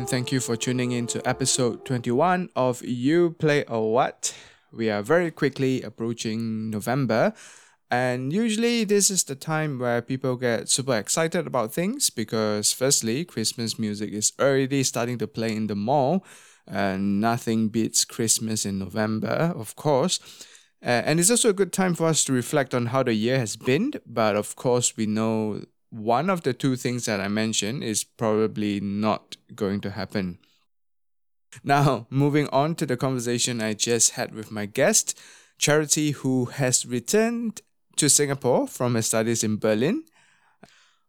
And thank you for tuning in to episode 21 of You Play a What. We are very quickly approaching November, and usually this is the time where people get super excited about things because, firstly, Christmas music is already starting to play in the mall, and nothing beats Christmas in November, of course. Uh, and it's also a good time for us to reflect on how the year has been, but of course, we know one of the two things that I mentioned is probably not going to happen. Now, moving on to the conversation I just had with my guest, Charity, who has returned to Singapore from her studies in Berlin.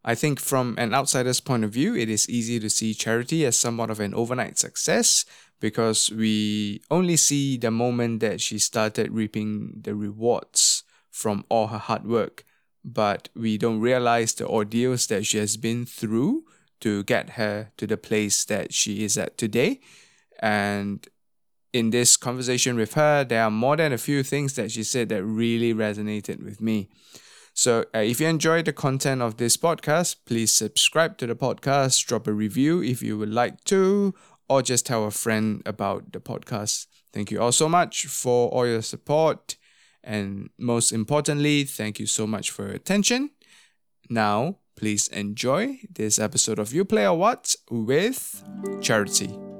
I think from an outsider's point of view, it is easy to see Charity as somewhat of an overnight success because we only see the moment that she started reaping the rewards from all her hard work, but we don't realize the ordeals that she has been through to get her to the place that she is at today. And in this conversation with her, there are more than a few things that she said that really resonated with me. So, uh, if you enjoyed the content of this podcast, please subscribe to the podcast, drop a review if you would like to, or just tell a friend about the podcast. Thank you all so much for all your support. And most importantly, thank you so much for your attention. Now, please enjoy this episode of You Play a What with Charity.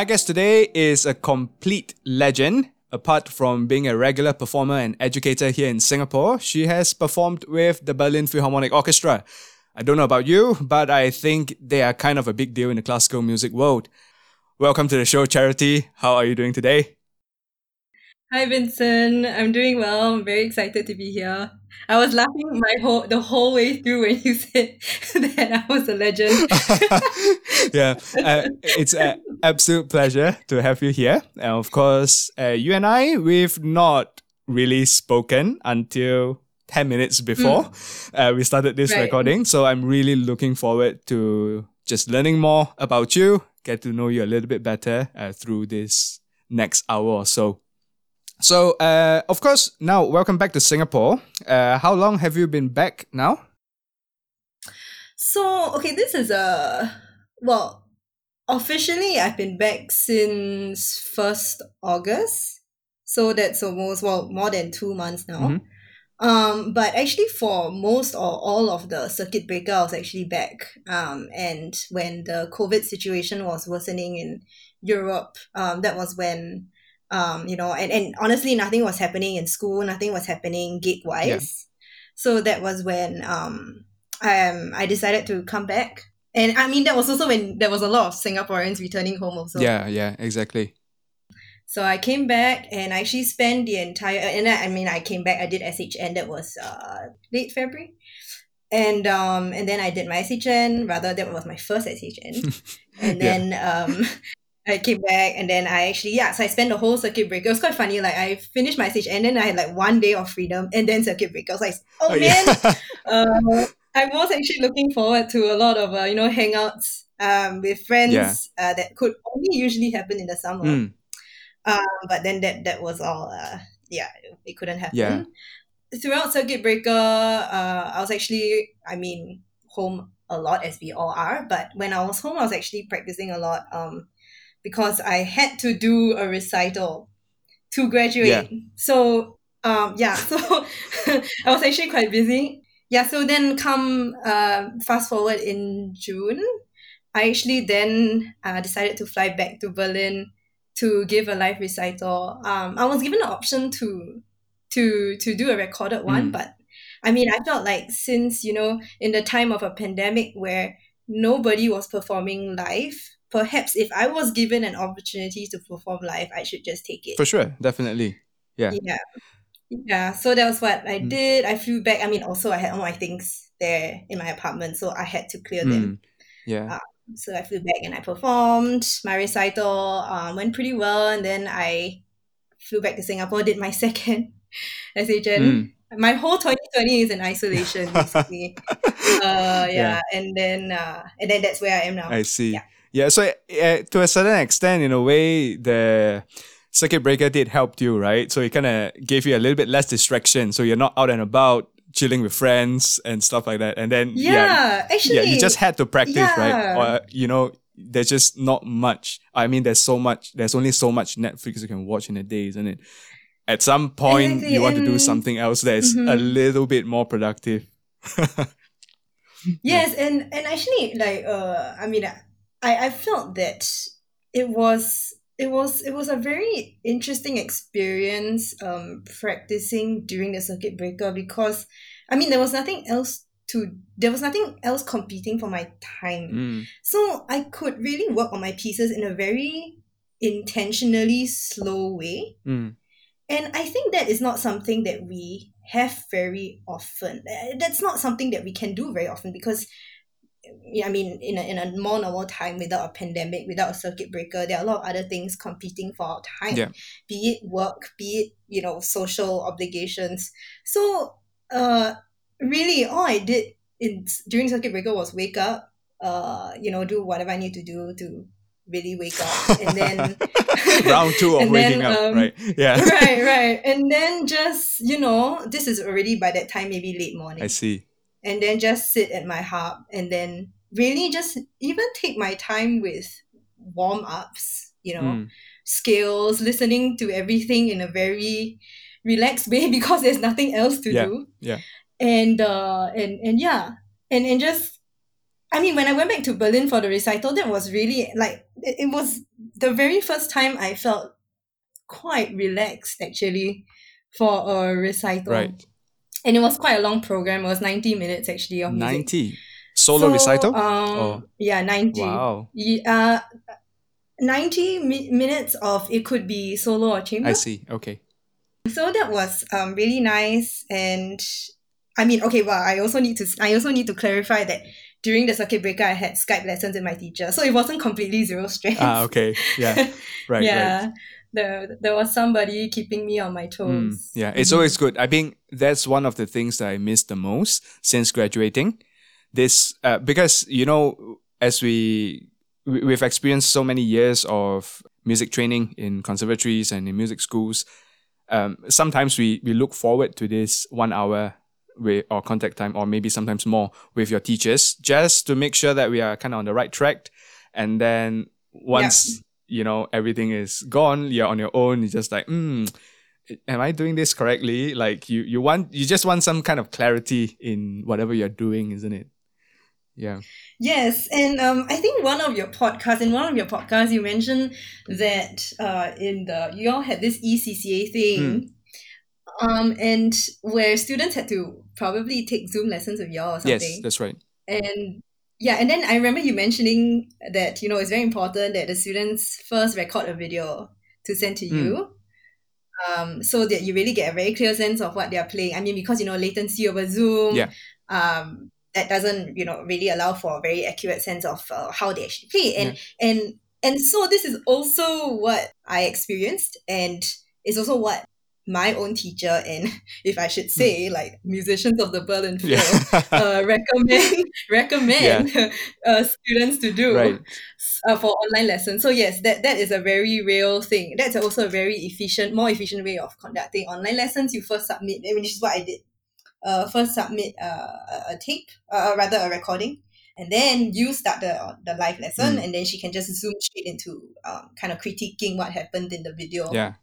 My guest today is a complete legend. Apart from being a regular performer and educator here in Singapore, she has performed with the Berlin Philharmonic Orchestra. I don't know about you, but I think they are kind of a big deal in the classical music world. Welcome to the show, Charity. How are you doing today? Hi Vincent, I'm doing well. I'm very excited to be here. I was laughing my whole the whole way through when you said that I was a legend. yeah, uh, it's an absolute pleasure to have you here. And of course, uh, you and I we've not really spoken until 10 minutes before mm. uh, we started this right. recording. So I'm really looking forward to just learning more about you, get to know you a little bit better uh, through this next hour or so. So, uh, of course, now welcome back to Singapore. Uh, how long have you been back now? So, okay, this is a well, officially I've been back since first August. So that's almost well more than two months now. Mm-hmm. Um, but actually, for most or all of the circuit breaker, I was actually back. Um, and when the COVID situation was worsening in Europe, um, that was when um, you know, and, and honestly, nothing was happening in school, nothing was happening gig wise. Yeah. So that was when um, um, I decided to come back. And I mean, that was also when there was a lot of Singaporeans returning home, also. Yeah, yeah, exactly. So I came back and I actually spent the entire, and I, I mean, I came back, I did SHN, that was uh, late February. And um and then I did my SHN, rather that was my first SHN. and then yeah. um I came back and then I actually yeah so I spent the whole circuit breaker. It was quite funny. Like I finished my stage and then I had like one day of freedom and then circuit breaker. I was like, oh, oh man, yeah. uh, I was actually looking forward to a lot of uh, you know hangouts um, with friends yeah. uh, that could only usually happen in the summer. Mm. Um, but then that that was all. Uh, yeah, it couldn't happen. Yeah. Throughout circuit breaker, uh, I was actually I mean home a lot as we all are. But when I was home, I was actually practicing a lot um, because I had to do a recital to graduate. Yeah. So um, yeah, so I was actually quite busy. Yeah, so then come uh, fast forward in June, I actually then uh, decided to fly back to Berlin to give a live recital. Um, I was given the option to to to do a recorded one, Mm. but I mean, I felt like since you know, in the time of a pandemic where nobody was performing live, perhaps if I was given an opportunity to perform live, I should just take it. For sure, definitely. Yeah. Yeah. Yeah. So that was what I Mm. did. I flew back. I mean, also I had all my things there in my apartment, so I had to clear them. Mm. Yeah. So I flew back and I performed my recital. Um, went pretty well, and then I flew back to Singapore. Did my second SHN. Mm. My whole 2020 is in isolation, basically. uh, yeah. Yeah. and then uh, and then that's where I am now. I see. Yeah. Yeah. so uh, to a certain extent, in a way, the circuit breaker did help you, right? So it kind of gave you a little bit less distraction. So you're not out and about chilling with friends and stuff like that. And then yeah, yeah, actually, yeah, you just had to practice, right? Or you know, there's just not much. I mean, there's so much. There's only so much Netflix you can watch in a day, isn't it? At some point, Exactly, you want to do something else that's a Mhm. little bit more productive. Yes, and and actually, like, uh, I mean, I I I felt that it was it was it was a very interesting experience um practicing during the circuit breaker because I mean there was nothing else to there was nothing else competing for my time. Mm. So I could really work on my pieces in a very intentionally slow way. Mm. And I think that is not something that we have very often. That's not something that we can do very often because, yeah, I mean, in a, in a more normal time without a pandemic, without a circuit breaker, there are a lot of other things competing for our time. Yeah. Be it work, be it, you know, social obligations. So, uh, really, all I did in during circuit breaker was wake up, uh, you know, do whatever I need to do to really wake up. And then round two of waking then, up, um, right? Yeah. right, right. And then just, you know, this is already by that time, maybe late morning. I see. And then just sit at my harp and then really just even take my time with warm ups, you know, Mm. scales, listening to everything in a very relaxed way because there's nothing else to Yeah, do. yeah. And uh and and yeah. And and just I mean when I went back to Berlin for the recital, that was really like it, it was the very first time I felt quite relaxed actually for a recital. Right. And it was quite a long program. It was 90 minutes actually of music. 90. Solo So, recital? Um, Oh. Yeah, 90. wow. Uh, 90 mi- minutes of it could be solo or chamber. I see. Okay. So that was um, really nice. And I mean, okay, well, I also need to I also need to clarify that during the circuit breaker, I had Skype lessons with my teacher. So it wasn't completely zero stress. Ah, okay. Yeah. Right, yeah. right. There, there was somebody keeping me on my Mm, toes. yeah, it's always good. I think that's one of the things that I miss the most since graduating. This, uh, because, you know, as we, we- we've experienced so many years of music training in conservatories and in music schools, um, sometimes we, we look forward to this one hour with, or contact time, or maybe sometimes more with your teachers, just to make sure that we are kind of on the right track. And then once, you know, everything is gone, you're on your own, you're just like, hmm, am I doing this correctly? Like you, you want, you just want some kind of clarity in whatever you're doing, isn't it? Yeah. Yes, and um, I think one of your podcasts, in one of your podcasts, you mentioned that uh, in the you all had this ECCA thing, um, and where students had to probably take Zoom lessons with y'all or something. Yes, that's right. and yeah, and then I remember you mentioning that you know it's very important that the students first record a video to send to Hmm. you. Um, so that you really get a very clear sense of what they're playing. I mean, because you know latency over Zoom, Yeah. um, that doesn't you know really allow for a very accurate sense of uh, how they actually play, and and and so this is also what I experienced, and it's also what my own teacher and if I should say like musicians of the Berlin Phil Yeah. uh, recommend recommend uh, students to do right. uh, for online lessons. So yes, that that is a very real thing. That's also a very efficient, more efficient way of conducting online lessons. You first submit, which is what I did. Uh, first submit uh, a- a tape, uh, rather a recording, and then you start the the live lesson, Mm. and then she can just zoom straight into um, kind of critiquing what happened in the video. Yeah.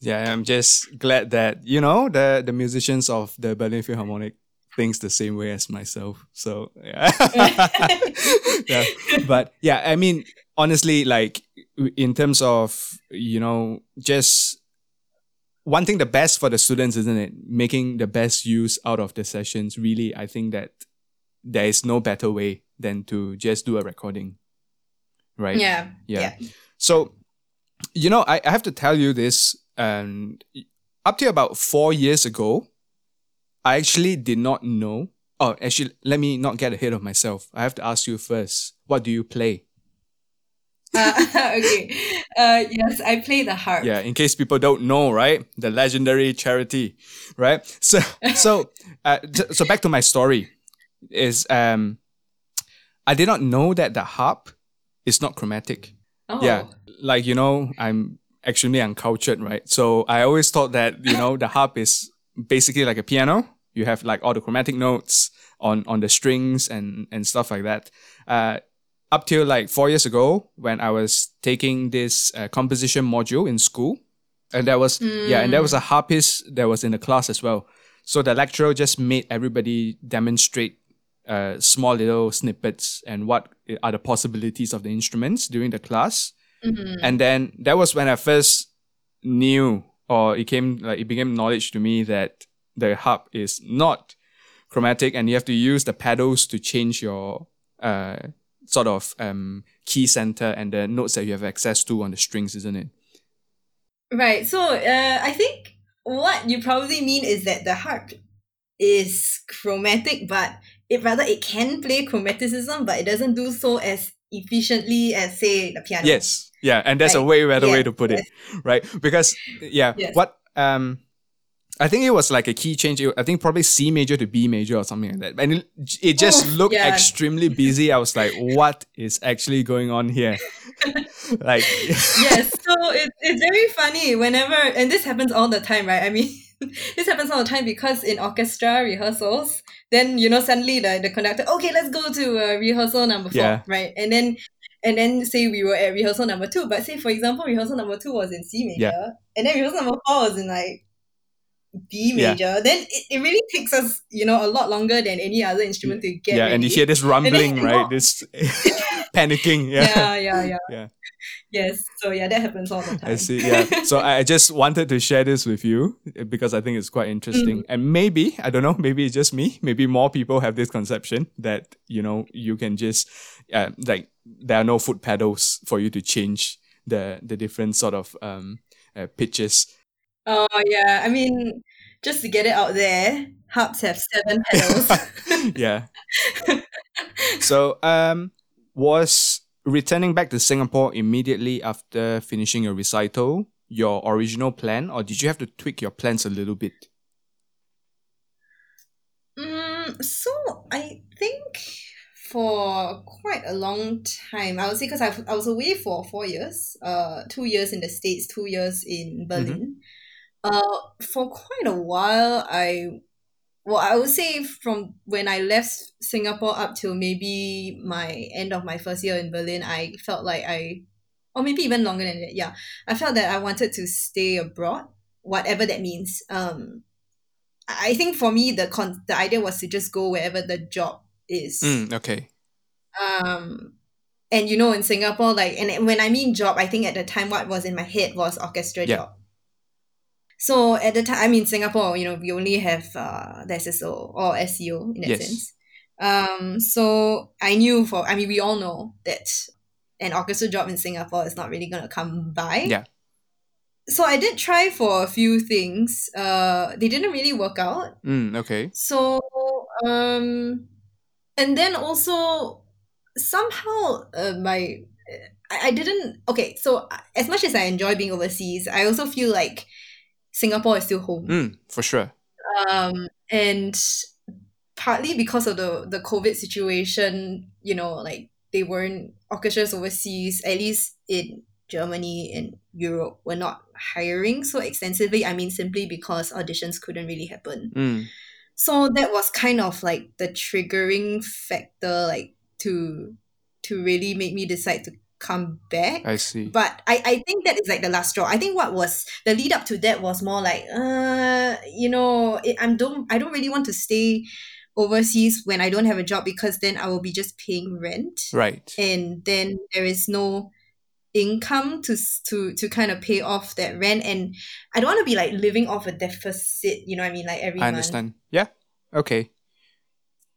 Yeah, I'm just glad that, you know, the the musicians of the Berlin Philharmonic thinks the same way as myself. So yeah. yeah. But yeah, I mean, honestly, like in terms of, you know, just wanting the best for the students, isn't it? Making the best use out of the sessions. Really, I think that there is no better way than to just do a recording. Right? yeah, Yeah. So, you know, I, I have to tell you this, and up to about four years ago, I actually did not know. Oh, actually, let me not get ahead of myself. I have to ask you first. What do you play? Uh, okay. Uh, yes, I play the harp. Yeah, in case people don't know, right? The legendary charity, right? So, so, uh, so back to my story. Is um, I did not know that the harp is not chromatic. Oh. Yeah, like you know, I'm extremely uncultured, right? So I always thought that you know the harp is basically like a piano. You have like all the chromatic notes on on the strings and and stuff like that. Uh, up till like four years ago, when I was taking this uh, composition module in school, and there was yeah, and there was a harpist that was in the class as well. So the lecturer just made everybody demonstrate uh, small little snippets and what are the possibilities of the instruments during the class. Mhm. And then that was when I first knew, or it came like it became knowledge to me that the harp is not chromatic, and you have to use the pedals to change your uh sort of um key center and the notes that you have access to on the strings, isn't it? Right. So uh, I think what you probably mean is that the harp is chromatic, but it rather it can play chromaticism, but it doesn't do so as efficiently as say the piano. Yes. Yeah, and that's a way better way to put it, right? Because yeah, Yes. what um I think it was like a key change. I think probably C major to B major or something like that. And it, it just Oof, looked yeah. extremely busy. I was like, what is actually going on here? like yes, so it, it's very funny whenever, and this happens all the time, right? I mean, this happens all the time because in orchestra rehearsals, then you know suddenly the, the conductor, okay, let's go to uh, rehearsal number four, Yeah. right? And then and then say we were at rehearsal number two, but say for example rehearsal number two was in C major, Yeah. and then rehearsal number four was in like B Yeah. major. Then it, it really takes us, you know, a lot longer than any other instrument to get. yeah, and you hear this rumbling, right? This panicking. Yeah. yeah, yeah, yeah, Yeah. Yes, so yeah, that happens all the time. I see. Yeah. So I just wanted to share this with you because I think it's quite interesting. Mm. And maybe, I don't know, maybe it's just me. Maybe more people have this conception that, you know, you can just, uh, like, there are no foot pedals for you to change the, the different sort of um, uh, pitches. Oh yeah, I mean, just to get it out there, harps have seven pedals. yeah. So, um, was returning back to Singapore immediately after finishing your recital your original plan, or did you have to tweak your plans a little bit? mm, so I think for quite a long time, I would say because I I was away for four years, uh, two years in the states, two years in Berlin. Uh, for quite a while, I well, I would say from when I left Singapore up till maybe my end of my first year in Berlin, I felt like I, or maybe even longer than that. Yeah, I felt that I wanted to stay abroad, whatever that means. Um, I think for me the con the idea was to just go wherever the job is. Mm, okay. Um, and you know, in Singapore, like, and when I mean job, I think at the time what was in my head was orchestra Yeah. job. So at the time, I mean, Singapore, you know, we only have uh, the SSO or SCO in that Yes. sense. Um, so I knew for, I mean, we all know that an orchestra job in Singapore is not really gonna come by. Yeah. So I did try for a few things. Uh, they didn't really work out. Mm, okay. So, um, and then also somehow uh, my I, I didn't okay. So uh, as much as I enjoy being overseas, I also feel like Singapore is still home. Mm, for sure. Um, and partly because of the the COVID situation, you know, like they weren't orchestras overseas, at least in Germany and Europe, were not hiring so extensively. I mean, simply because auditions couldn't really happen. Mm, So that was kind of like the triggering factor, like to to really make me decide to come back. I see. But I, I think that is like the last straw. I think what was the lead up to that was more like, uh, you know, it, I'm don't I don't really want to stay overseas when I don't have a job because then I will be just paying rent, Right. and then there is no income to to to kind of pay off that rent, and I don't want to be like living off a deficit. You know what I mean? Like every I month. understand. Yeah. Okay.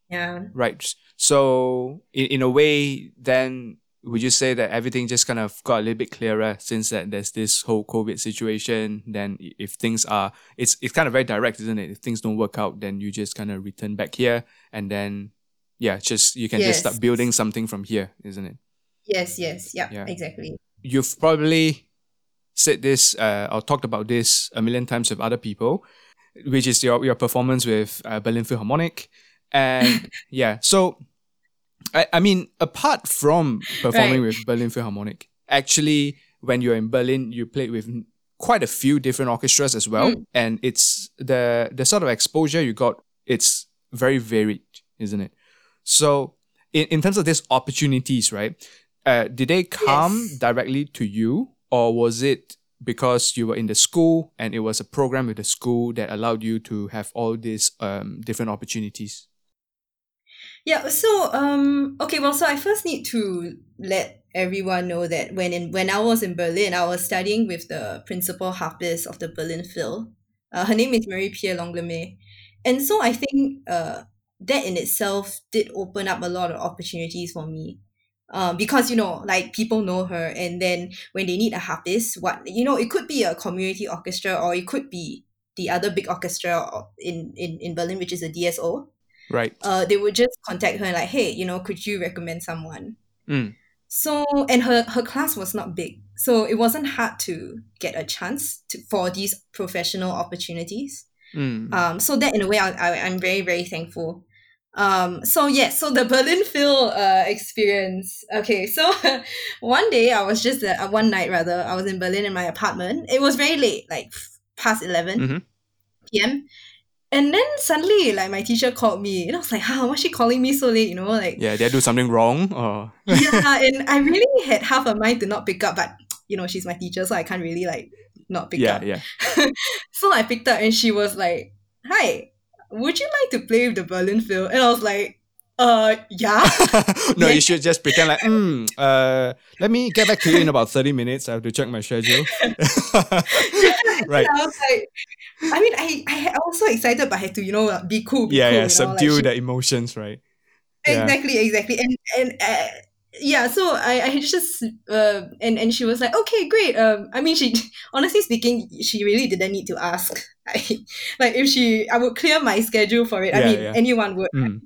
Yeah. Right. So in, in a way, then would you say that everything just kind of got a little bit clearer since that there's this whole COVID situation? Then if things are, it's it's kind of very direct, isn't it? If things don't work out, then you just kind of return back here, and then yeah, just you can just start building something from here, isn't it? Yes. Yes. Yeah. Yeah. Exactly. You've probably said this uh, or talked about this a million times with other people, which is your your performance with uh, Berlin Philharmonic, and yeah. So, I I mean, apart from performing Right. with Berlin Philharmonic, actually, when you're in Berlin, you played with quite a few different orchestras as well, Mm. and it's the the sort of exposure you got. It's very varied, isn't it? So, in, in terms of these opportunities, right? Uh, did they come Yes. directly to you, or was it because you were in the school and it was a program with the school that allowed you to have all these um, different opportunities? Yeah, so um okay, well so I first need to let everyone know that when in when I was in Berlin, I was studying with the principal harpist of the Berlin Phil. Uh, her name is Marie Pierre Langlamet, And so I think uh that in itself did open up a lot of opportunities for me. Um, because you know, like people know her, and then when they need a harpist, what you know, it could be a community orchestra, or it could be the other big orchestra in in in Berlin, which is a DSO Right. uh, they would just contact her and like, hey, you know, could you recommend someone? Mm. So and her her class was not big, so it wasn't hard to get a chance to for these professional opportunities. Mm. Um, so that in a way, I, I I'm very very thankful. Um, so yes, so the Berlin Phil uh experience. Okay, so one day I was just uh, one night rather I was in Berlin in my apartment. It was very late, like past 11 Mhm. p.m. And then suddenly, like my teacher called me, and I was like, huh, "How? Why's she calling me so late?" You know, like yeah, did I do something wrong? Or yeah. And I really had half a mind to not pick up, but you know, she's my teacher, so I can't really like not pick yeah, up. yeah. So I picked up, and she was like, "Hi, would you like to play with the Berlin Phil?" And I was like, "Uh, yeah." no, Yeah. you should just pretend like, mm, uh, let me get back to you in about 30 minutes. I have to check my schedule. right. I was like, I mean, I, I was so excited, but I had to, you know, be cool. Be Yeah, cool, yeah. you know, like Subdue the emotions, right? Yeah. exactly exactly and and uh, yeah so i i just uh and and she was like okay great um i mean she honestly speaking she really didn't need to ask I, like if she i would clear my schedule for it i Yeah, mean yeah. anyone would Mm.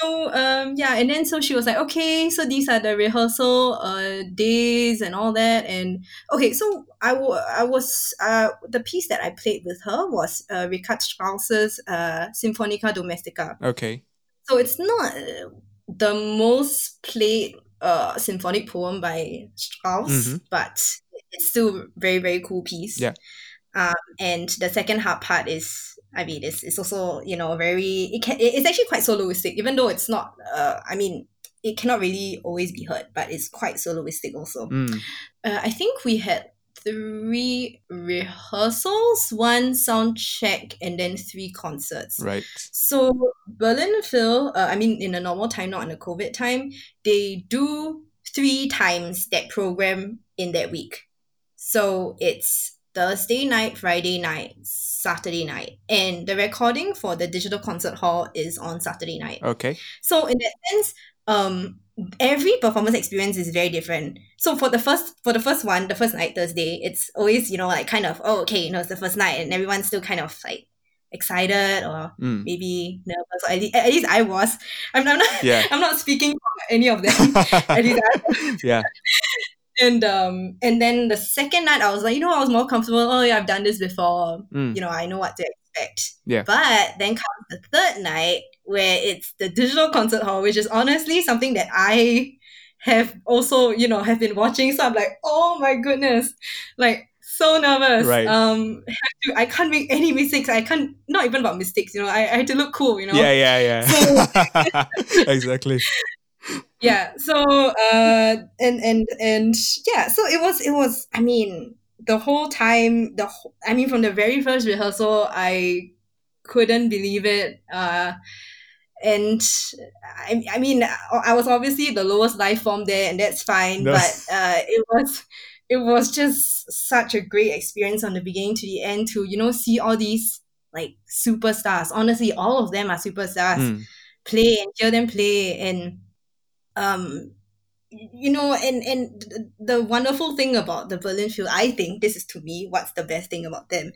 So um yeah and then so she was like okay so these are the rehearsal uh days and all that and okay so i, w- I was uh the piece that i played with her was uh richard strauss's uh symphonia domestica Okay. so it's not the most played uh, symphonic poem by Strauss, Mhm. but it's still very very cool piece. Yeah. Um, and the second half part is, I mean, it's, it's also you know very it can it's actually quite soloistic, even though it's not. Uh, I mean, it cannot really always be heard, but it's quite soloistic also. Mm. Uh, I think we had three rehearsals, one sound check, and then three concerts. Right. So Berlin Phil, uh, I mean, in a normal time, not in a COVID time, they do three times that program in that week. So it's Thursday night, Friday night, Saturday night, and the recording for the digital concert hall is on Saturday night. Okay. So in that sense, um, every performance experience is very different. So for the first for the first one, the first night Thursday, it's always you know like kind of oh okay you know it's the first night and everyone's still kind of like excited or Mm. maybe nervous. Or at, least, at least I was. I'm, I'm not. Yeah. I'm not speaking for any of them. at least yeah. and um and then the second night I was like you know I was more comfortable. Oh yeah, I've done this before. Mm. You know I know what to expect. Yeah. But then comes the third night where it's the digital concert hall, which is honestly something that I have also you know have been watching. So I'm like, oh my goodness, like so nervous. Right. Um, have to, I can't make any mistakes. I can't not even about mistakes. You know, I, I had to look cool. You know. Yeah, yeah, yeah. exactly. yeah so uh and and and yeah so it was it was i mean the whole time the whole, i mean from the very first rehearsal i couldn't believe it uh and I, I mean i was obviously the lowest life form there and that's fine but uh it was it was just such a great experience from the beginning to the end to you know see all these like superstars. Honestly all of them are superstars. Mm, play and hear them play and um you know and and the wonderful thing about the berlin phil i think this is to me what's the best thing about them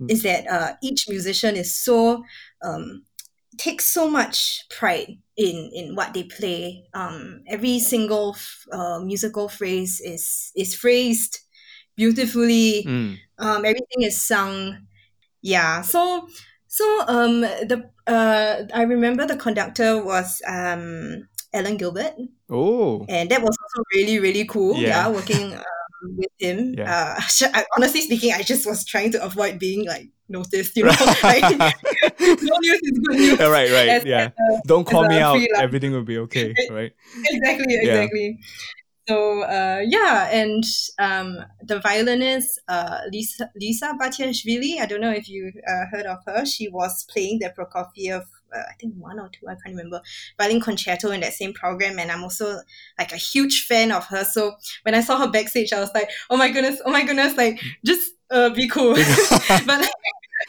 Mm. is that uh each musician is so um takes so much pride in in what they play um every single f- uh, musical phrase is is phrased beautifully mm. um everything is sung yeah so so um the uh i remember the conductor was um alan gilbert Oh, and that was also really really cool Yeah. yeah, working um, with him Yeah. uh I, honestly speaking i just was trying to avoid being like noticed you know like no news is good news Yeah, right, right. As- yeah. as Don't call me out. freelance- Everything will be okay, right? exactly exactly so uh yeah and um the violinist uh lisa lisa batiashvili i don't know if you uh, heard of her she was playing the prokofiev uh, i think one or two i can't remember violin concerto in that same program and i'm also like a huge fan of her so when i saw her backstage i was like oh my goodness oh my goodness like just uh be cool but like,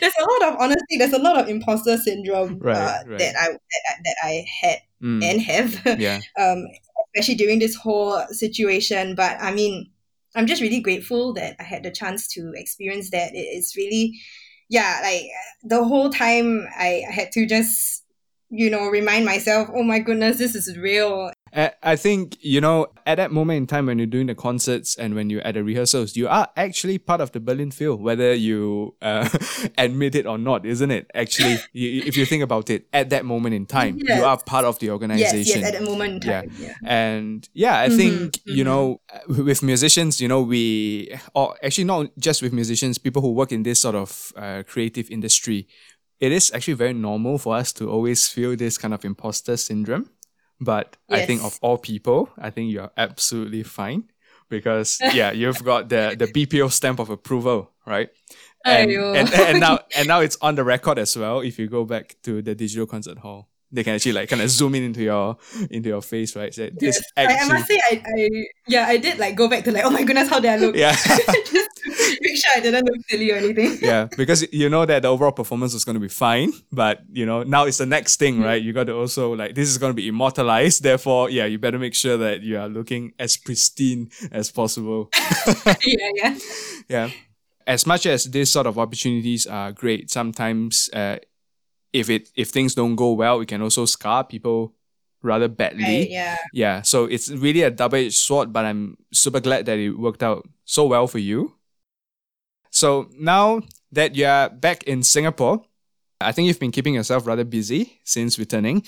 there's a lot of honestly there's a lot of imposter syndrome Right, uh, right. that i that, I- that i had Mm, and have yeah. um, especially during this whole situation. But I mean, I'm just really grateful that I had the chance to experience that. It is really, yeah, like the whole time I had to just, you know, remind myself, oh my goodness, this is real. I think, you know, at that moment in time when you're doing the concerts and when you're at the rehearsals, you are actually part of the Berlin Phil, whether you uh, admit it or not, isn't it? Actually, if you think about it, at that moment in time, you are part of the organization. yes, yes, at that moment in Yeah. time. Yeah. and yeah i Mhm, think you mhm. know uh, with musicians you know we or actually not just with musicians people who work in this sort of uh, creative industry it is actually very normal for us to always feel this kind of imposter syndrome. But i think of all people i think you're absolutely fine because yeah you've got the the bpo stamp of approval right? And, and, and now and now it's on the record as well if you go back to the digital concert hall they can actually like kind of zoom in into your into your face right say this Yes. I, I actually must say, I, I yeah, I did like go back to like, oh my goodness, how did I look? Yeah. make sure I didn't look silly or anything. yeah because you know that the overall performance was going to be fine but you know now it's the next thing right you got to also like this is going to be immortalized therefore yeah you better make sure that you are looking as pristine as possible yeah, yeah. yeah as much as these sort of opportunities are great sometimes uh, if it if things don't go well it can also scar people rather badly. Right, yeah. yeah so it's really a double-edged sword but i'm super glad that it worked out so well for you. So now that you're back in singapore i think you've been keeping yourself rather busy since returning.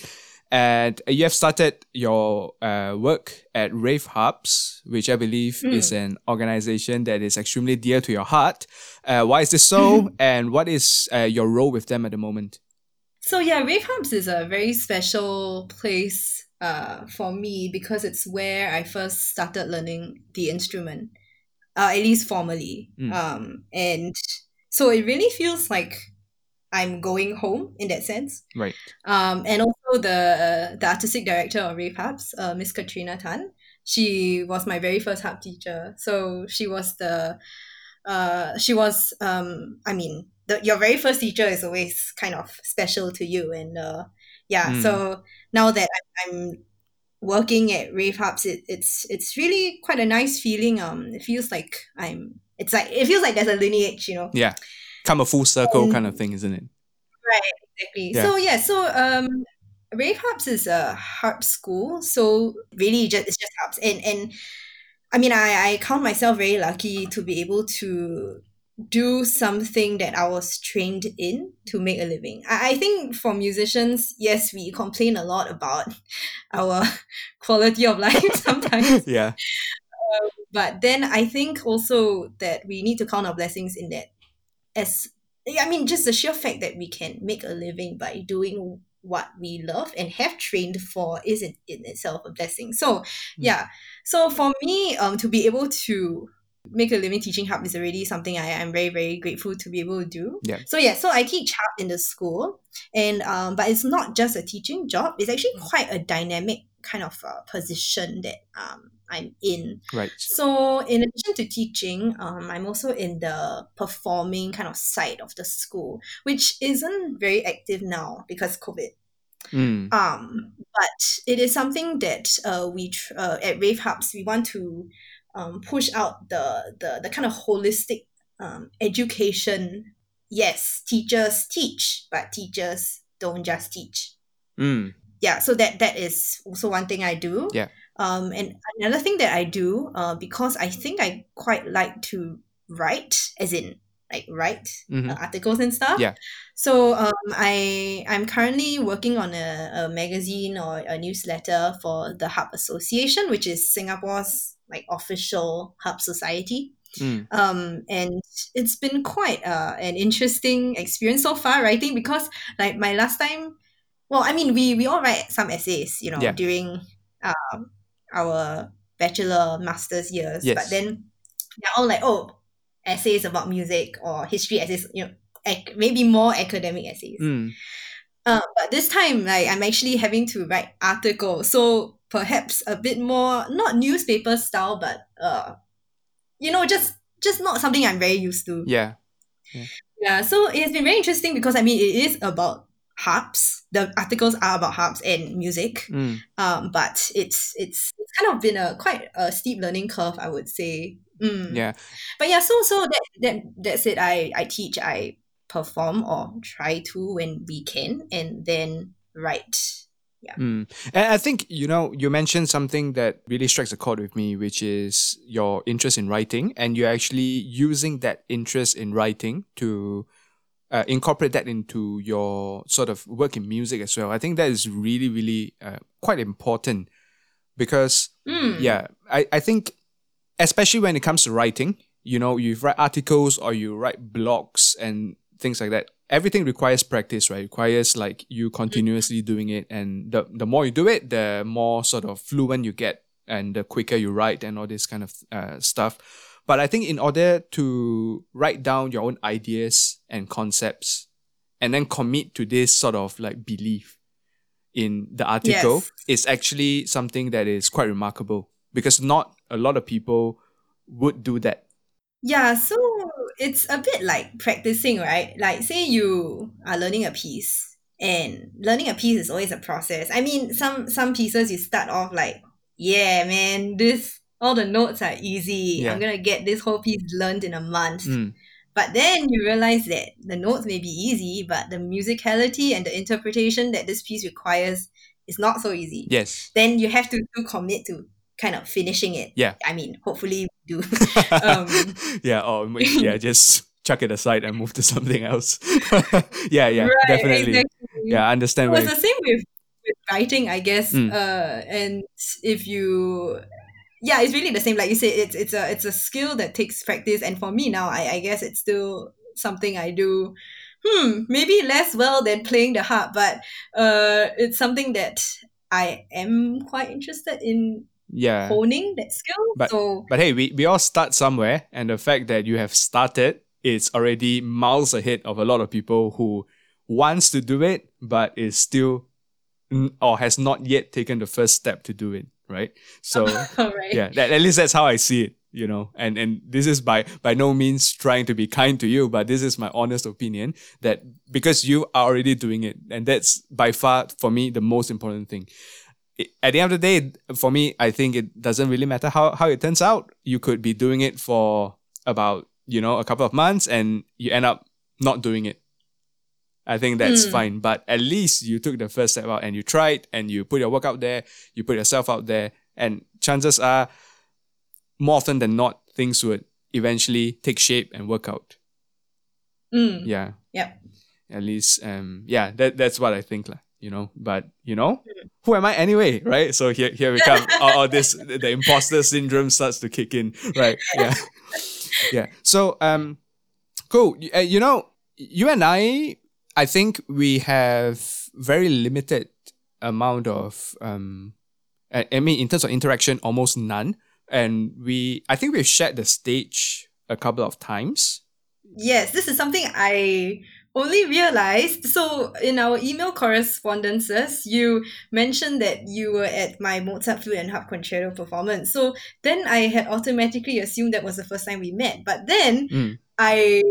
And you have started your uh, work at rave harps which i believe Mm. is an organization that is extremely dear to your heart. Uh, why is this so? And what is uh, your role with them at the moment So yeah, Rave Harps is a very special place uh, for me because it's where I first started learning the instrument, uh, at least formally. Mm. Um, and so it really feels like I'm going home in that sense. right Um, and also the the artistic director of Rave Harps, uh, Miss Katrina Tan, she was my very first harp teacher. So she was the, uh, she was um, I mean, the your very first teacher is always kind of special to you, and uh, yeah. Mm. So now that I'm, working at Rave Harps, it, it's it's really quite a nice feeling. Um, it feels like I'm. It's like it feels like there's a lineage, you know. yeah come a full circle Um, kind of thing isn't it Right, exactly. Yeah. So yeah, so um Rave Harps is a harp school, so really just it's just harps. And and I mean I, I count myself very lucky to be able to do something that I was trained in to make a living. I, I think for musicians, yes, we complain a lot about our quality of life sometimes. yeah But then I think also that we need to count our blessings in that as I mean just the sheer fact that we can make a living by doing what we love and have trained for is in, in itself a blessing. So Mm. yeah. So for me, um to be able to make a living teaching harp is already something I am very, very grateful to be able to do. Yeah. So yeah, so I teach harp in the school and um but it's not just a teaching job, it's actually quite a dynamic kind of uh, position that um I'm in. Right. So, in addition to teaching, um, I'm also in the performing kind of side of the school, which isn't very active now because COVID. Mm. Um, but it is something that uh, we tr- uh, at Rave Harps we want to um, push out the, the the kind of holistic um, education. Yes, teachers teach, but teachers don't just teach Mm. yeah so that that is also one thing i do Yeah. um and another thing that i do uh because i think i quite like to write as in like write Mhm. uh, articles and stuff Yeah. so um i i'm currently working on a, a magazine or a newsletter for the harp association which is singapore's like official harp society Mm. um and it's been quite uh, an interesting experience so far writing because like my last time well i mean we we all write some essays you know Yeah. during um our bachelor master's years Yes. but then they're all like oh essays about music or history essays you know ac- maybe more academic essays Mm. uh, but this time, like I'm actually having to write articles, so perhaps a bit more not newspaper style, but uh, you know, just just not something I'm very used to. Yeah. Yeah, so it has been very interesting because I mean it is about harps. The articles are about harps and music. Mm. Um, but it's it's it's kind of been a quite a steep learning curve, I would say. Mm. Yeah. But yeah, so so that that that's it. I I teach, I perform or try to when we can, and then write. Mm. And I think, you know, you mentioned something that really strikes a chord with me, which is your interest in writing. And you're actually using that interest in writing to uh, incorporate that into your sort of work in music as well. I think that is really, really uh, quite important because Mm. yeah I, I think especially when it comes to writing you know you write articles or you write blogs and things like that everything requires practice right requires like you continuously doing it and the, the more you do it the more sort of fluent you get and the quicker you write and all this kind of uh, stuff but i think in order to write down your own ideas and concepts and then commit to this sort of like belief in the article Yes. is actually something that is quite remarkable because not a lot of people would do that. Yeah, so it's a bit like practicing, right? Like, say you are learning a piece, and learning a piece is always a process. I mean, some some pieces you start off like, yeah, man, this all the notes are easy. Yeah. I'm gonna get this whole piece learned in a month. Mm, But then you realize that the notes may be easy, but the musicality and the interpretation that this piece requires is not so easy. yes. Then you have to, to commit to kind of finishing it. Yeah. I mean, hopefully we do. um, yeah, or yeah, just chuck it aside and move to something else. yeah, yeah, right, definitely. exactly. Yeah, I understand It was the same with, with writing, I guess. Mm. Uh, and if you, yeah, it's really the same. Like you said, it's it's a it's a skill that takes practice. And for me now, I, I guess it's still something I do. Hmm, maybe less well than playing the harp, but uh, it's something that I am quite interested in yeah. honing that skill. But- so But hey, we, we all start somewhere, and the fact that you have started is already miles ahead of a lot of people who wants to do it but is still or has not yet taken the first step to do it, right? So right. yeah, that, at least that's how I see it, you know. And and this is by by no means trying to be kind to you, but this is my honest opinion that because you are already doing it, and that's by far for me the most important thing. At the end of the day, for me, I think it doesn't really matter how, how it turns out. You could be doing it for about, you know, a couple of months and you end up not doing it. I think that's Mm. fine. But at least you took the first step out and you tried and you put your work out there, you put yourself out there, and chances are more often than not, things would eventually take shape and work out. Mm. Yeah. Yep. At least um yeah, that that's what I think lah, you know. But you know, who am I anyway? Right? So here here we come. all, all this the, the imposter syndrome starts to kick in. Right. Yeah. yeah. So um cool. Uh, you know, you and I I think we have very limited amount of um, I, I mean, in terms of interaction, almost none. And we, I think we've shared the stage a couple of times. Yes, this is something I only realized. So in our email correspondences, you mentioned that you were at my Mozart Flute and Harp Concerto performance. So then I had automatically assumed that was the first time we met. But then Mm. I,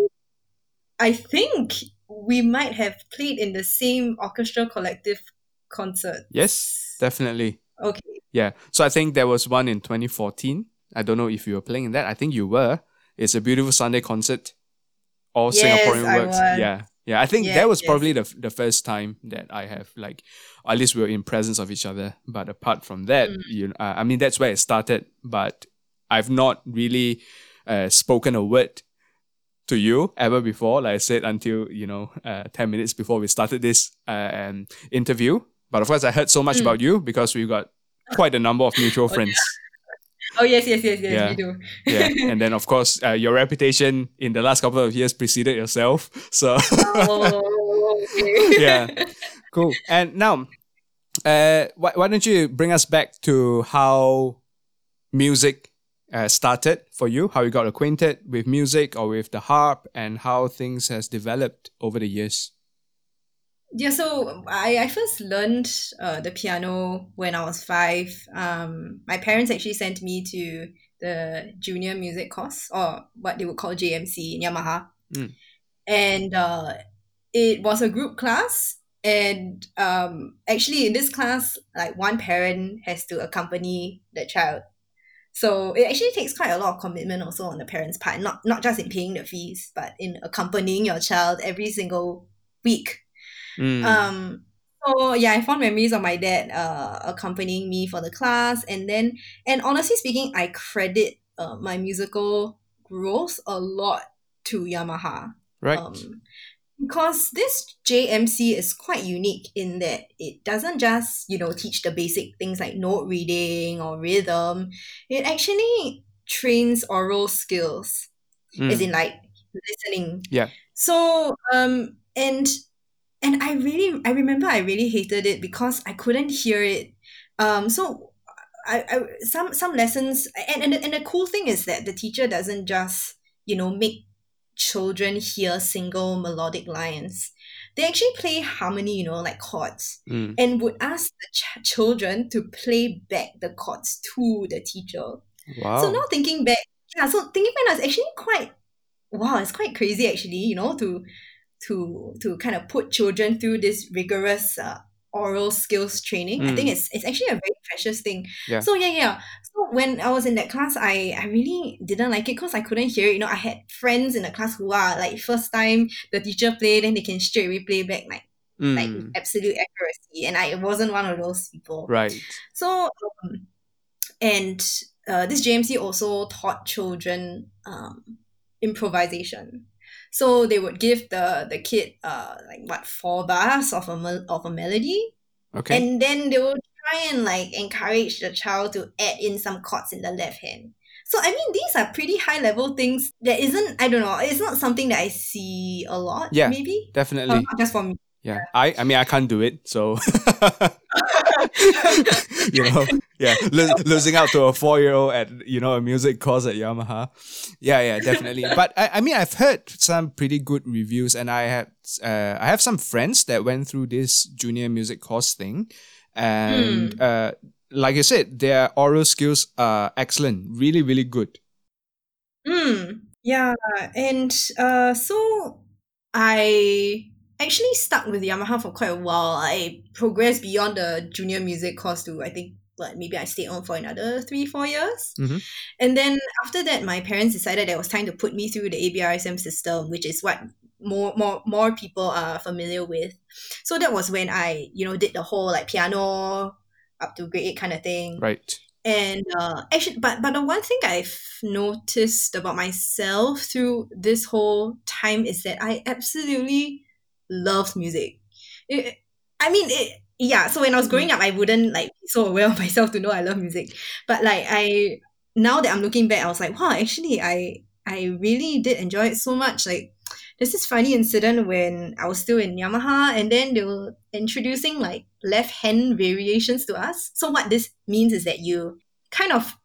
I think we might have played in the same orchestra collective concert. Yes, definitely. Okay. Yeah. So I think there was one in 2014. I don't know if you were playing in that. I think you were. It's a beautiful Sunday concert. All Yes, Singaporean works. Yeah. Yeah. I think Yes, that was yes. probably the, the first time that I have like, at least we were in presence of each other. But apart from that, Mm. you know, uh, I mean, that's where it started. But I've not really uh, spoken a word to you ever before. Like I said, until you know, uh, ten minutes before we started this um, interview. But of course, I heard so much Mm. about you because we got quite a number of mutual friends. Oh yes, yes, yes, yes, Yeah. we do. Yeah, and then of course, uh, your reputation in the last couple of years preceded yourself. So oh, okay. yeah, cool. And now, uh, why, why don't you bring us back to how music uh, started for you? How you got acquainted with music or with the harp, and how things has developed over the years. Yeah, so I, I first learned uh, the piano when I was five. Um, my parents actually sent me to the junior music course, or what they would call JMC in Yamaha. Mm. And uh, it was a group class. And um, actually, in this class, like one parent has to accompany the child. So it actually takes quite a lot of commitment also on the parents' part, not not just in paying the fees, but in accompanying your child every single week. Mm. Um, so yeah, I fond memories of my dad uh, accompanying me for the class, and then and honestly speaking, I credit uh, my musical growth a lot to Yamaha. right. Um, because this JMC is quite unique in that it doesn't just you know teach the basic things like note reading or rhythm. It actually trains oral skills Mm. as in like listening. Yeah. So um and and I really I remember I really hated it because I couldn't hear it. Um so I, I some some lessons and, and and the cool thing is that the teacher doesn't just you know make children hear single melodic lines. They actually play harmony, you know, like chords, Mm. and would ask the ch- children to play back the chords to the teacher. Wow. So now thinking back, yeah, so thinking back, it's actually quite wow, it's quite crazy actually, you know, to to to kind of put children through this rigorous uh, oral skills training. I think Mm. it's it's actually a very precious thing. Yeah. So yeah, yeah. So when I was in that class, I I really didn't like it because I couldn't hear it. You know, I had friends in the class who are like first time the teacher play, then they can straight away play back like like Mm. with absolute accuracy, and I wasn't one of those people. Right. So, um, and uh, this JMC also taught children um, improvisation. So they would give the the kid uh like what four bars of a mel- of a melody, Okay. and then they will try and like encourage the child to add in some chords in the left hand. So I mean these are pretty high level things that isn't I don't know it's not something that I see a lot. Yeah, maybe Definitely. not just for me. Yeah, I I mean I can't do it, so you know, yeah, lo- losing out to a four year old at you know a music course at Yamaha, yeah, yeah, definitely. But I, I mean I've heard some pretty good reviews, and I had uh, I have some friends that went through this junior music course thing, and uh, like I said, their oral skills are excellent, really, really good. Mm, yeah, and uh, so I actually stuck with Yamaha for quite a while. I progressed beyond the junior music course to I think what maybe I stayed on for another three four years, Mhm. and then after that, my parents decided it was time to put me through the ABRSM system, which is what more more more people are familiar with. So that was when I you know did the whole like piano up to grade eight kind of thing Right. and uh, actually but but the one thing i've noticed about myself through this whole time is that i absolutely love music. It- i mean it yeah so when i was growing mm-hmm. up i wouldn't like be so aware of myself to know i love music. But like i now that i'm looking back i was like wow actually i i really did enjoy it so much. Like there's this funny incident when I was still in Yamaha, and then they were introducing like left hand variations to us. So what this means is that you kind of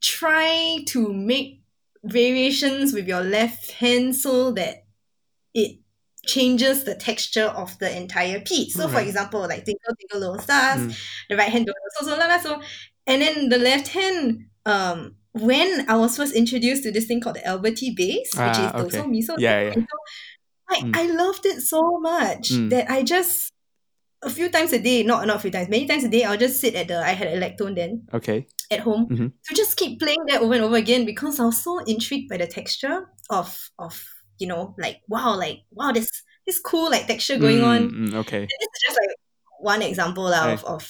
try to make variations with your left hand so that it changes the texture of the entire piece. So, for example, like Twinkle Twinkle Little Stars, Mm. the right hand so so la la so, and then the left hand. Um, when I was first introduced to this thing called the Alberti bass, which Ah, is okay. doso miso, Yeah, yeah. so, I Mm. I loved it so much Mm. that I just a few times a day, not not a few times, many times a day, I'll just sit at the I had a Electone then Okay. at home Mhm. to just keep playing that over and over again because I was so intrigued by the texture of of you know, like wow, like wow, this this cool like texture going mm, on. Okay. It's this is just like one example la, of, of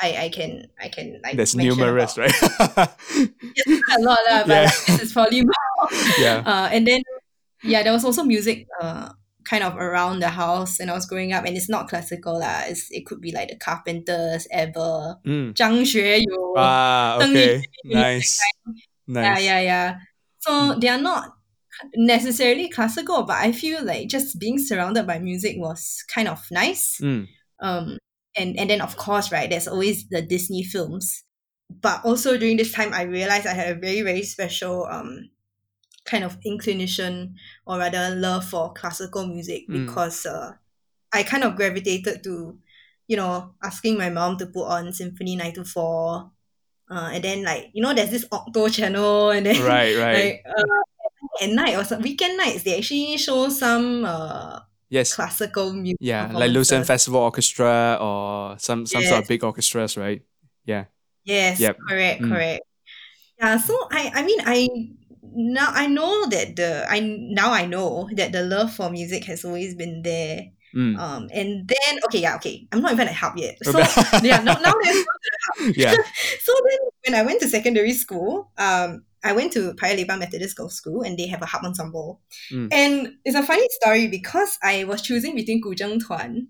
I, I can I can like There's numerous, about. right? yes, a lot, la, but yeah. this is probably more. yeah. Uh, and then yeah, there was also music uh kind of around the house when I was growing up, and it's not classical lah. It's, it could be like the Carpenters, Ever, mm. Zhang Xueyou, ah, okay, nice, nice. yeah, yeah, yeah. So they are not necessarily classical, but I feel like just being surrounded by music was kind of nice. Mm. Um, and and then of course, right, there's always the Disney films. But also during this time, I realized I had a very very special um kind of inclination or rather love for classical music Mm. because uh, I kind of gravitated to, you know, asking my mom to put on Symphony 924. Uh, and then like you know there's this Okto channel and then Right, right. like uh, at night or some weekend nights they actually show some uh yes. classical music. Yeah, like Lucerne. Festival Orchestra or some some sort of big orchestras, right? Yeah. Yes, Yep. correct, Mm. correct. Yeah, so I I mean I now I know that the I now I know that the love for music has always been there. Mm. Um, and then okay, yeah, okay, I'm not even at harp yet. So yeah, now, now let's yeah. so then when I went to secondary school, um, I went to Paya Lebar Methodist Girls' School and they have a harp ensemble. Mm. And it's a funny story because I was choosing between Guzheng Tuan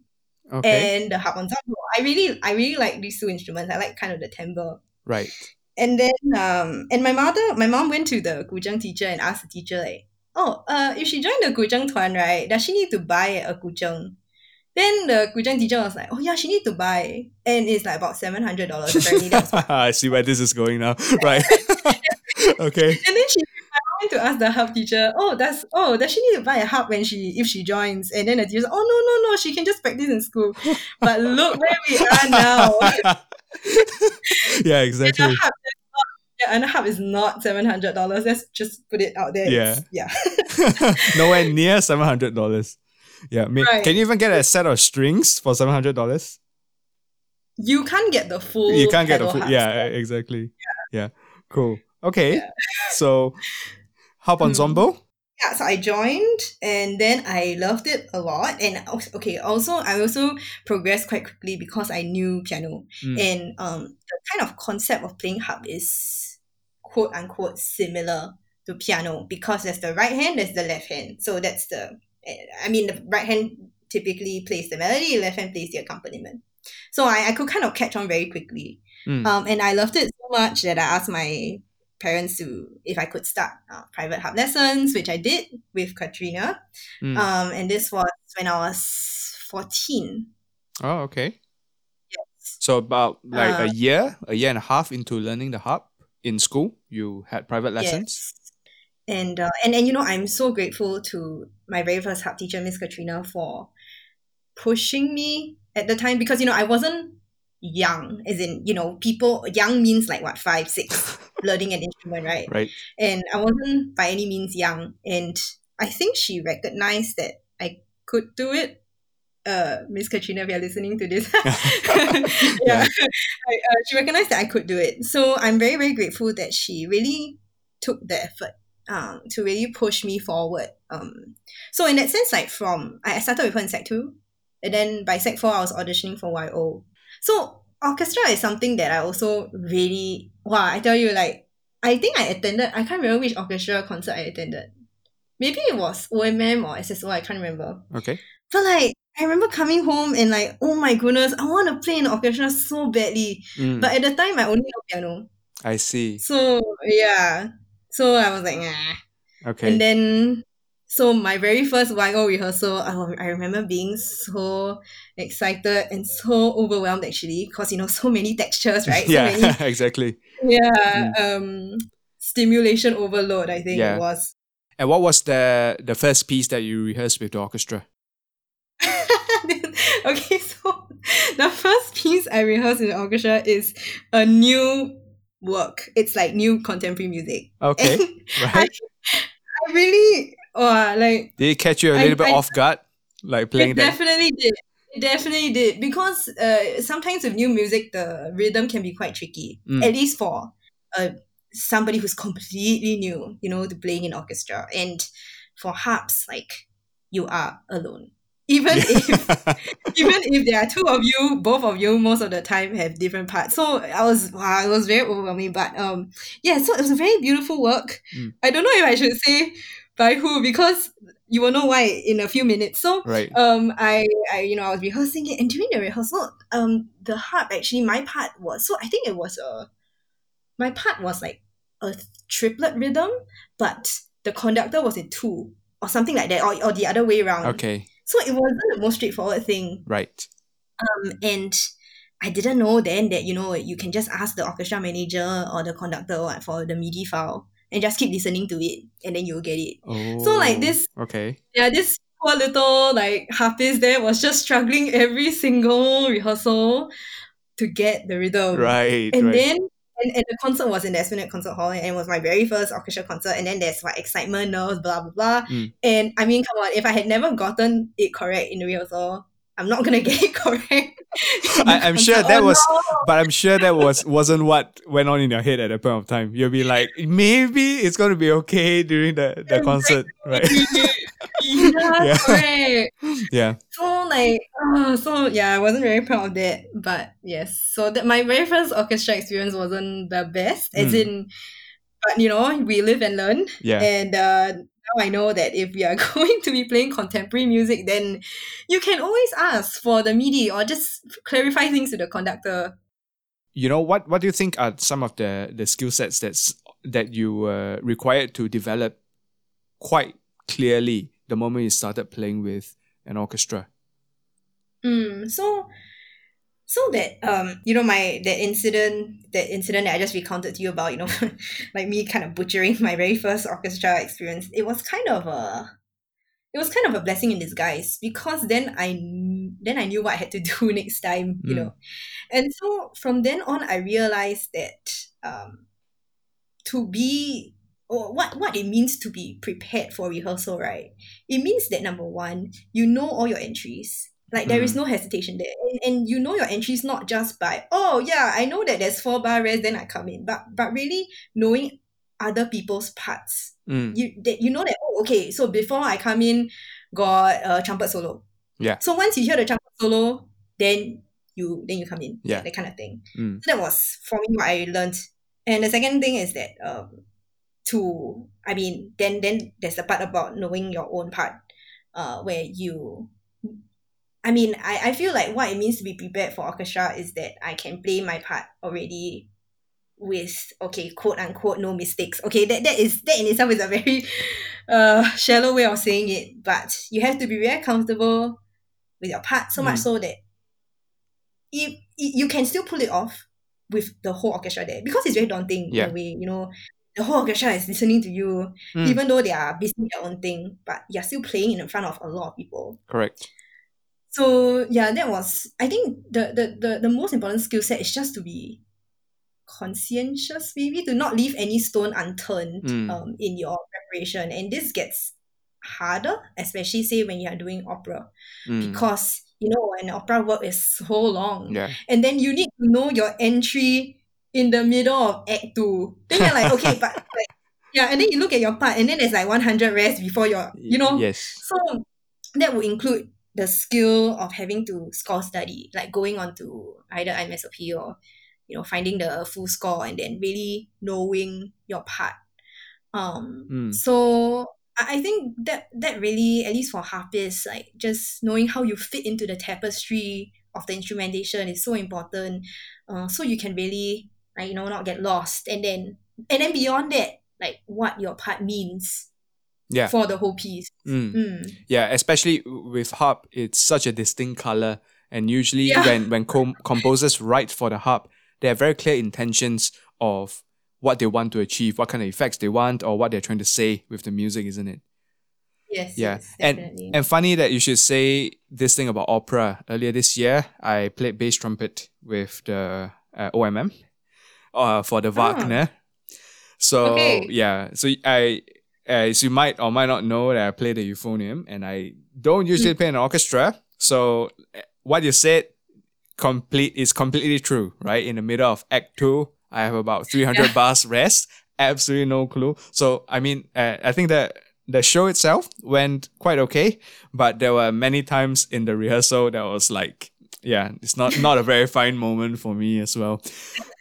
Okay. and the harp ensemble. I really I really like these two instruments. I like kind of the timbre. right. And then um and my mother my mom went to the Guzheng teacher and asked the teacher like, Oh, uh if she joined the Guzheng Tuan, right, does she need to buy a Guzheng? Then the Guzheng teacher was like, Oh yeah, she need to buy. And it's like about seven hundred dollars. I see where this is going now. Right. okay. And then she I went to ask the harp teacher, oh, does oh does she need to buy a harp when she if she joins? And then the teacher oh no no no, she can just practice in school. But look where we are now. yeah, exactly. a harp is not, yeah, and a harp is not seven hundred dollars. Let's just put it out there. Yeah. It's- yeah. Nowhere near seven hundred dollars. Yeah, me, Right. can you even get a set of strings for seven hundred dollars? You can't get the full. You can't get pedal full. Yeah, set. exactly. Yeah. cool. Okay, Yeah. so harp Hmm. Zombo. yeah, so I joined and then I loved it a lot. And okay, also I also progressed quite quickly because I knew piano. Mm. And um the kind of concept of playing harp is quote unquote similar to piano because there's the right hand, there's the left hand. So that's the I mean the right hand typically plays the melody, left hand plays the accompaniment. So I, I could kind of catch on very quickly. Mm. Um, and I loved it so much that I asked my parents to if I could start uh, private harp lessons, which I did with Katrina. Mm. Um, and this was when I was 14. oh, okay. Yes. So about like Uh, a year, a year and a half into learning the harp in school, you had private lessons. Yes. And, uh, and and you know I'm so grateful to my very first harp teacher Miss Katrina for pushing me at the time because you know I wasn't young as in you know people young means like what five six learning an instrument right Right. and I wasn't by any means young. And I think she recognized that I could do it. Uh, Miss Katrina, if you're listening to this, yeah. I, uh, she recognized that I could do it. So I'm very, very grateful that she really took the effort um, to really push me forward. Um, so in that sense, like from I I started with her in Sec two, and then by Sec four I was auditioning for YO. So orchestra is something that I also really wow. I tell you, like I think I attended. I can't remember which orchestra concert I attended. Maybe it was OMM or SSO. I can't remember. Okay. But like I remember coming home and like, oh my goodness, I want to play in orchestra so badly. Mm, But at the time, I only know piano. I see. So yeah. So I was like, nah. Okay. And then So my very first YO rehearsal, I, I remember being so excited and so overwhelmed actually, because you know so many textures, right? So yeah, many, exactly. yeah, um, stimulation overload. I think Yeah. it was. And what was the the first piece that you rehearsed with the orchestra? okay, so the first piece I rehearsed in the orchestra is a new work. It's like new contemporary music. Okay, And right. I really, oh, like Did it catch you a little bit I- off guard, like playing it that? definitely did. It definitely did because uh, sometimes with new music, the rhythm can be quite tricky. Mm. At least for uh, somebody who's completely new, you know, to playing in orchestra. And for harps, like you are alone. Even if even if there are two of you, both of you most of the time have different parts. So I was wow, it was very overwhelming. But um yeah, so it was a very beautiful work. Mm. I don't know if I should say by who because you will know why in a few minutes. So right. um I, I you know I was rehearsing it and during the rehearsal um the harp actually my part was so I think it was a my part was like a triplet rhythm but the conductor was in two or something like that or, or the other way around Okay. so it wasn't the most straightforward thing Right. um and I didn't know then that you know you can just ask the orchestra manager or the conductor for the MIDI file and just keep listening to it and then you'll get it Oh. So, like, this- Okay. yeah, this poor little like harpist there was just struggling every single rehearsal to get the rhythm. Right. And right. then and, and the concert was in the Esplanade Concert Hall and it was my very first orchestra concert and then there's like excitement, nerves, blah blah blah. Mm. And I mean come on, if I had never gotten it correct in the rehearsal, I'm not gonna get it correct. I- I'm sure that Oh, was- no. but I'm sure that was wasn't what went on in your head at that point of time. You'll be like, maybe it's gonna be okay during the, the concert, right? yeah, Yeah. yeah. so like uh, so yeah i wasn't very proud of that but yes so that my very first orchestra experience wasn't the best as Mm. in but you know we live and learn Yeah. and uh now i know that if we are going to be playing contemporary music then you can always ask for the midi or just clarify things to the conductor. You know what what do you think are some of the the skill sets that's that you were required to develop quite clearly the moment you started playing with an orchestra? Mm, so so that um you know my that incident that incident that I just recounted to you about you know like me kind of butchering my very first orchestra experience it was kind of a it was kind of a blessing in disguise because then I then I knew what I had to do next time you Mm. know. And so from then on I realized that um to be or what what it means to be prepared for rehearsal right? It means that number one you know all your entries like there is Mm. no hesitation there and, and you know your entries not just by oh yeah i know that there's four bar rest then i come in but but really knowing other people's parts Mm, you that you know that oh okay so before i come in got a trumpet solo Yeah. so once you hear the trumpet solo then you then you come in Yeah. that kind of thing Mm. so that was for me what i learned and the second thing is that um to i mean then then there's the part about knowing your own part uh where you I mean, I, I feel like what it means to be prepared for orchestra is that I can play my part already with okay, quote unquote, no mistakes. Okay, that, that is that in itself is a very uh shallow way of saying it, but you have to be very comfortable with your part, so much Mm. so that if, you can still pull it off with the whole orchestra there because it's very daunting Yeah. in a way, you know. The whole orchestra is listening to you, Mm. even though they are busy their own thing, but you're still playing in front of a lot of people correct so yeah that was i think the the the, the most important skill set is just to be conscientious maybe to not leave any stone unturned Mm. um, in your preparation. And this gets harder especially say when you are doing opera. Mm, because you know an opera work is so long yeah. and then you need to know your entry in the middle of act two. Then you're like okay but like yeah and then you look at your part and then there's like 100 rest before your you know? yes. So that would include the skill of having to score study, like going on to either IMSLP or you know finding the full score and then really knowing your part. Um, Mm. so I think that that really, at least for harpists, like just knowing how you fit into the tapestry of the instrumentation is so important. Uh, so you can really, like, you know, not get lost, and then and then beyond that, like what your part means Yeah. for the whole piece. Mm. Mm. Yeah, especially with harp, it's such a distinct color. And usually, Yeah. when when com- composers write for the harp, they have very clear intentions of what they want to achieve, what kind of effects they want, or what they're trying to say with the music, isn't it? Yes, Yeah. yes, and and funny that you should say this thing about opera. Earlier this year, I played bass trumpet with the uh, OMM, uh, for the Wagner. So. Okay. yeah, so I. As you might or might not know, that I play the euphonium, and I don't usually play in an orchestra. So uh, what you said complete is completely true, right? In the middle of Act Two, I have about three hundred Yeah. bars rest. Absolutely no clue. So I mean, uh, I think that the show itself went quite okay, but there were many times in the rehearsal that was like, yeah, it's not not a very fine moment for me as well.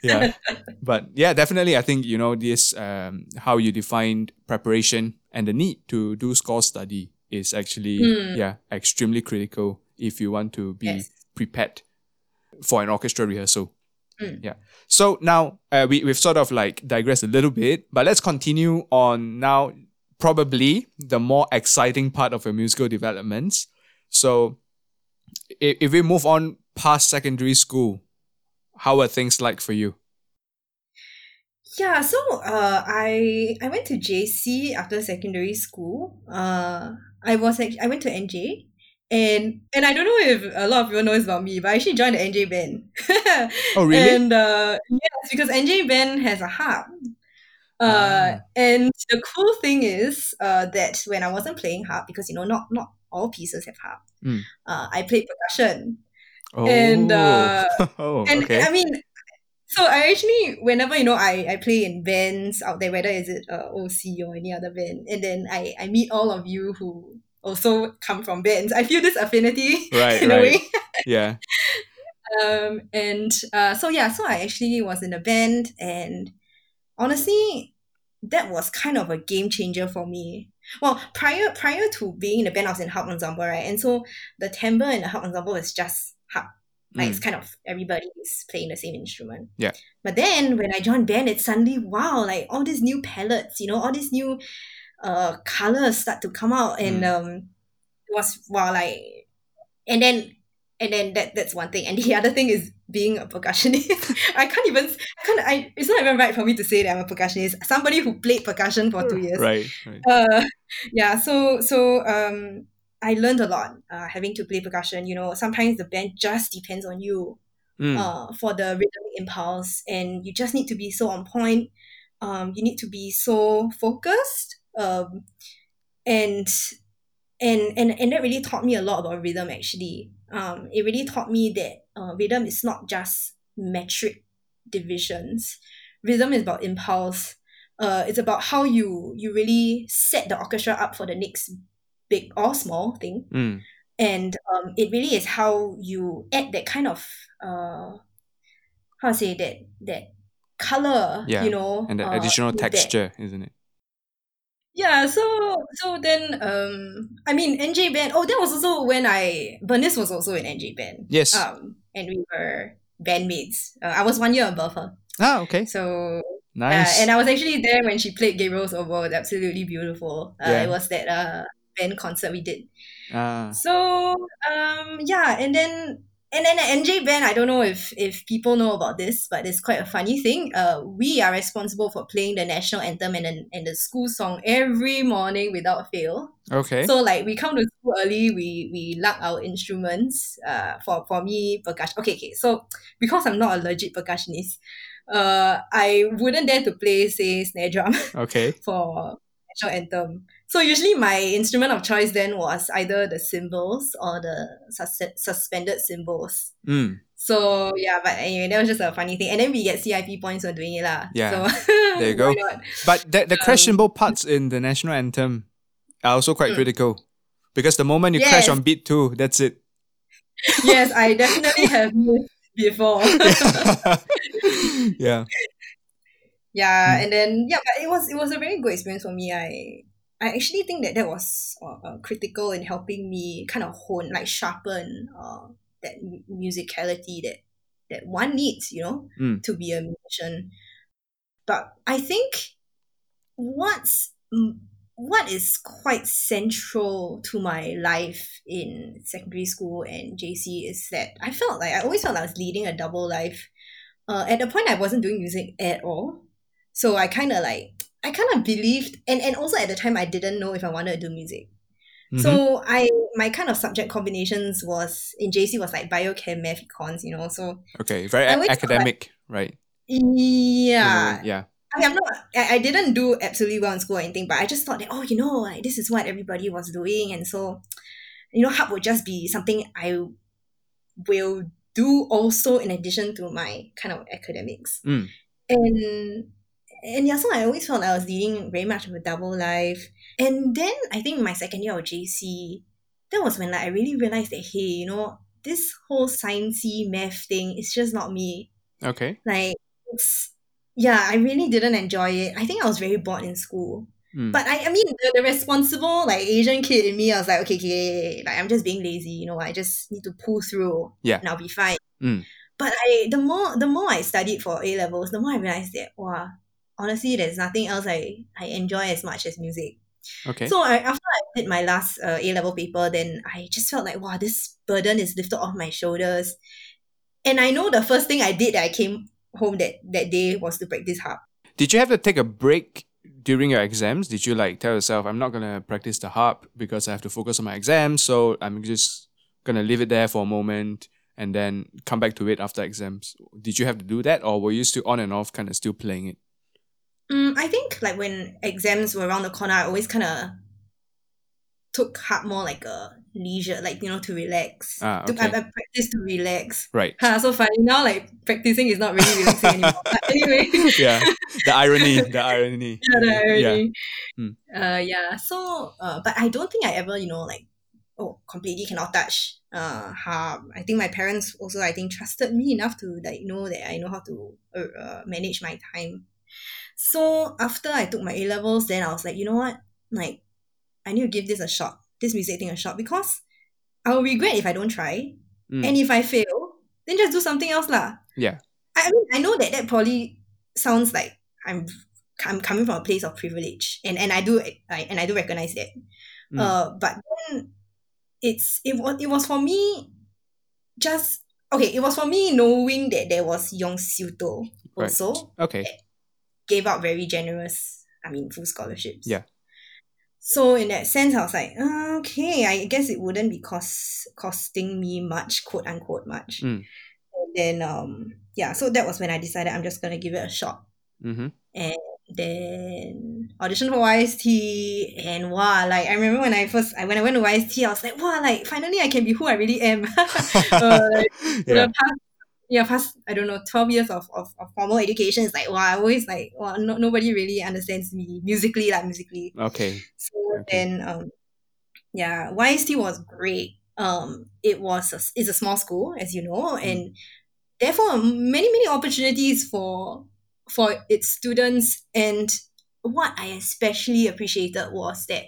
Yeah, but yeah, definitely, I think you know this um how you defined preparation and the need to do score study is actually Hmm. yeah extremely critical if you want to be Yes. prepared for an orchestra rehearsal. Mm. Yeah. So now uh, we we've sort of like digressed a little bit, but let's continue on now. Probably the more exciting part of your musical developments. So, if, if we move on past secondary school, how are things like for you? Yeah, so uh, I I went to JC after secondary school. Uh, I was I went to NJ, and and I don't know if a lot of people knows about me, but I actually joined the NJ band. Oh, really? And uh, yes, because NJ band has a harp. Uh, Ah. and the cool thing is uh, that when I wasn't playing harp, because you know not not all pieces have harp, Mm. uh, I played percussion. Oh, And, uh, oh, And okay. I mean, so I actually, whenever you know, I, I play in bands out there, whether is it uh, OC or any other band, and then I, I meet all of you who also come from bands. I feel this affinity Right, in a way. yeah. Um, and uh, so yeah, so I actually was in a band, and honestly, that was kind of a game changer for me. Well, prior prior to being in the band, I was in harp ensemble, right? And so the timbre in the harp ensemble is just harp. Like it's kind of everybody is playing the same instrument. Mm. Yeah. But then when I joined band, it's suddenly wow, like all these new palettes, you know, all these new uh colors start to come out, and Mm. um, it was wow, like, and then and then that that's one thing, and the other thing is being a percussionist. I can't even, I can't, I it's not even right for me to say that I'm a percussionist. Somebody who played percussion for two years, Right, right. uh, yeah so so um i learned a lot uh, having to play percussion you know sometimes the band just depends on you Mm. uh, for the rhythmic impulse and you just need to be so on point um, you need to be so focused um, and and and and that really taught me a lot about rhythm actually um, it really taught me that uh, rhythm is not just metric divisions rhythm is about impulse uh, it's about how you you really set the orchestra up for the next big or small thing Mm. and um, it really is how you add that kind of uh, how to say that that color Yeah, you know And the uh, additional texture, isn't it? Yeah so so then um i mean nj band oh that was also when i bernice was also in nj band Yes. um and we were bandmates uh, i was one year above her ah, okay. so Nice. uh, and I was actually there when she played Gabriel's Oboe. It absolutely beautiful. Uh, Yeah. It was that uh, band concert we did. ah. So um, yeah, and then and then NJ band, I don't know if if people know about this, but it's quite a funny thing. Uh, we are responsible for playing the national anthem and the, and the school song every morning without fail. Okay. So like we come to school early, we we lug our instruments. Uh, for for me percussion. Okay, okay. So because I'm not a legit percussionist, uh, I wouldn't dare to play say snare drum okay. for national anthem. So usually my instrument of choice then was either the cymbals or the sus- suspended cymbals. Mm. So yeah, but anyway, that was just a funny thing. And then we get CIP points for doing it lah. Yeah. So There you go. But the, the Um, crash cymbal parts in the national anthem are also quite Mm. critical. Because the moment you crash on beat two, that's it. yes, I definitely have before. yeah. yeah Mm. and then yeah but it was it was a very good experience for me i i actually think that that was uh, uh, critical in helping me kind of hone like sharpen uh, that mu- musicality that that one needs you know Mm. to be a musician but i think what's mm, what is quite central to my life in secondary school and JC is that I felt like I always felt I was leading a double life. Uh, at the point, I wasn't doing music at all, so I kind of like I kind of believed, and and also at the time I didn't know if I wanted to do music. Mhm. So I my kind of subject combinations was in JC was like biochem, math, econs, you know. So okay, very a- felt like- academic, right? yeah, yeah. I mean, I'm not. I, I didn't do absolutely well in school or anything, but I just thought that oh, you know, like this is what everybody was doing, and so, you know, harp would just be something I will do also in addition to my kind of academics. Mm. And and yeah, so I always felt I was leading very much of a double life. And then I think my second year of JC, that was when like I really realized that hey, you know, this whole sciencey math thing is just not me Okay. like it's yeah i really didn't enjoy it i think i was very bored in school Mm. but i, I mean the, the responsible like asian kid in me i was like okay okay like i'm just being lazy you know i just need to pull through Yeah. and i'll be fine Mm. but i the more the more i studied for a levels the more i realized that wow honestly there's nothing else i i enjoy as much as music Okay. so I, after I did my last uh, A level paper, then I just felt like, wow, this burden is lifted off my shoulders. And I know the first thing I did that I came home that, that day was to practice harp. Did you have to take a break during your exams? Did you like tell yourself, I'm not gonna practice the harp because I have to focus on my exams, so I'm just gonna leave it there for a moment and then come back to it after exams? Did you have to do that, or were you still on and off, kind of still playing it? Mm, I think like when exams were around the corner, I always kind of took harp more like a leisure, like you know, to relax. Ah, To- I, okay. I practice to relax. Right. Ha, so funny now, like practicing is not really relaxing anymore. But anyway, yeah. The irony. The irony. yeah, the irony. Hmm. Uh, yeah. So, uh, but I don't think I ever, you know, like, oh, completely cannot touch uh harp. I think my parents also, I think, trusted me enough to like know that I know how to uh, uh, manage my time. So after I took my A levels, then I was like, you know what, like, I need to give this a shot, this music thing a shot because I will regret if I don't try, Mm. and if I fail, then just do something else lah. Yeah. I I mean, I know that that probably sounds like I'm I'm coming from a place of privilege, and and I do I, and I do recognize that. Mm. Uh, but then it's it was it was for me just okay. It was for me knowing that there was Yong Siew Toh Right. also Okay. Gave out very generous. I mean, full scholarships. Yeah. So in that sense, I was like, "Uh, okay, I guess it wouldn't be cost costing me much, quote unquote much. Mm. And then um yeah, so that was when I decided I'm just gonna give it a shot. Mm-hmm. And then audition for YST and wow, like I remember when I first when I went to YST, I was like, wow, like finally I can be who I really am. uh, yeah. past yeah past I don't know twelve years of, of, of formal education is like wow I always like wow no, nobody really understands me musically like musically Okay. so Okay. then um yeah YST was great um it was a, it's a small school as you know Mm. and therefore many many opportunities for for its students and what I especially appreciated was that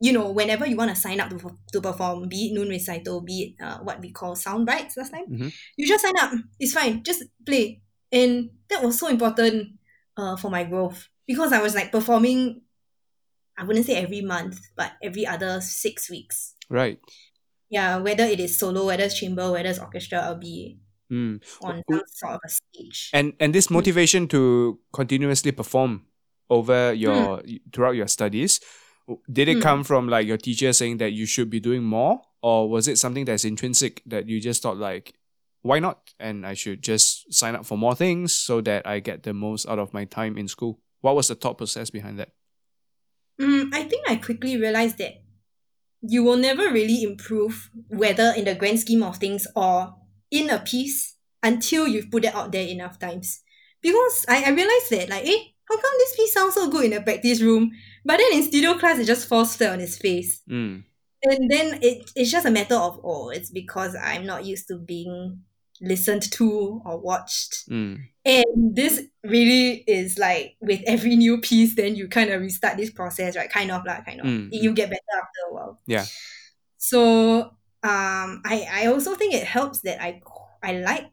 you know whenever you want to sign up to, to perform be it noon recital be it uh, what we call sound bites last time Mhm. you just sign up. It's fine. Just play. And that was so important uh, for my growth. Because I was like performing I wouldn't say every month but every other six weeks. Right. yeah whether it is solo whether it's chamber whether it's orchestra I'll be Mm. on some sort of a stage. And and this motivation to continuously perform over your throughout your studies, did it Mm. come from like your teacher saying that you should be doing more, or was it something that's intrinsic that you just thought like, why not? And I should just sign up for more things so that I get the most out of my time in school. What was the thought process behind that? Mm, I think I quickly realized that you will never really improve, whether in the grand scheme of things or in a piece, until you've put it out there enough times. Because I, I realized that, like, eh, how come this piece sounds so good in the practice room, but then in studio class it just falls flat on its face? Mm. And then it, it's just a matter of, oh, it's because I'm not used to being listened to or watched. Mm. And this really is like with every new piece, then you kind of restart this process, right? Kind of like kind of Mm, you get better after a while. Yeah. So um, I I also think it helps that I I like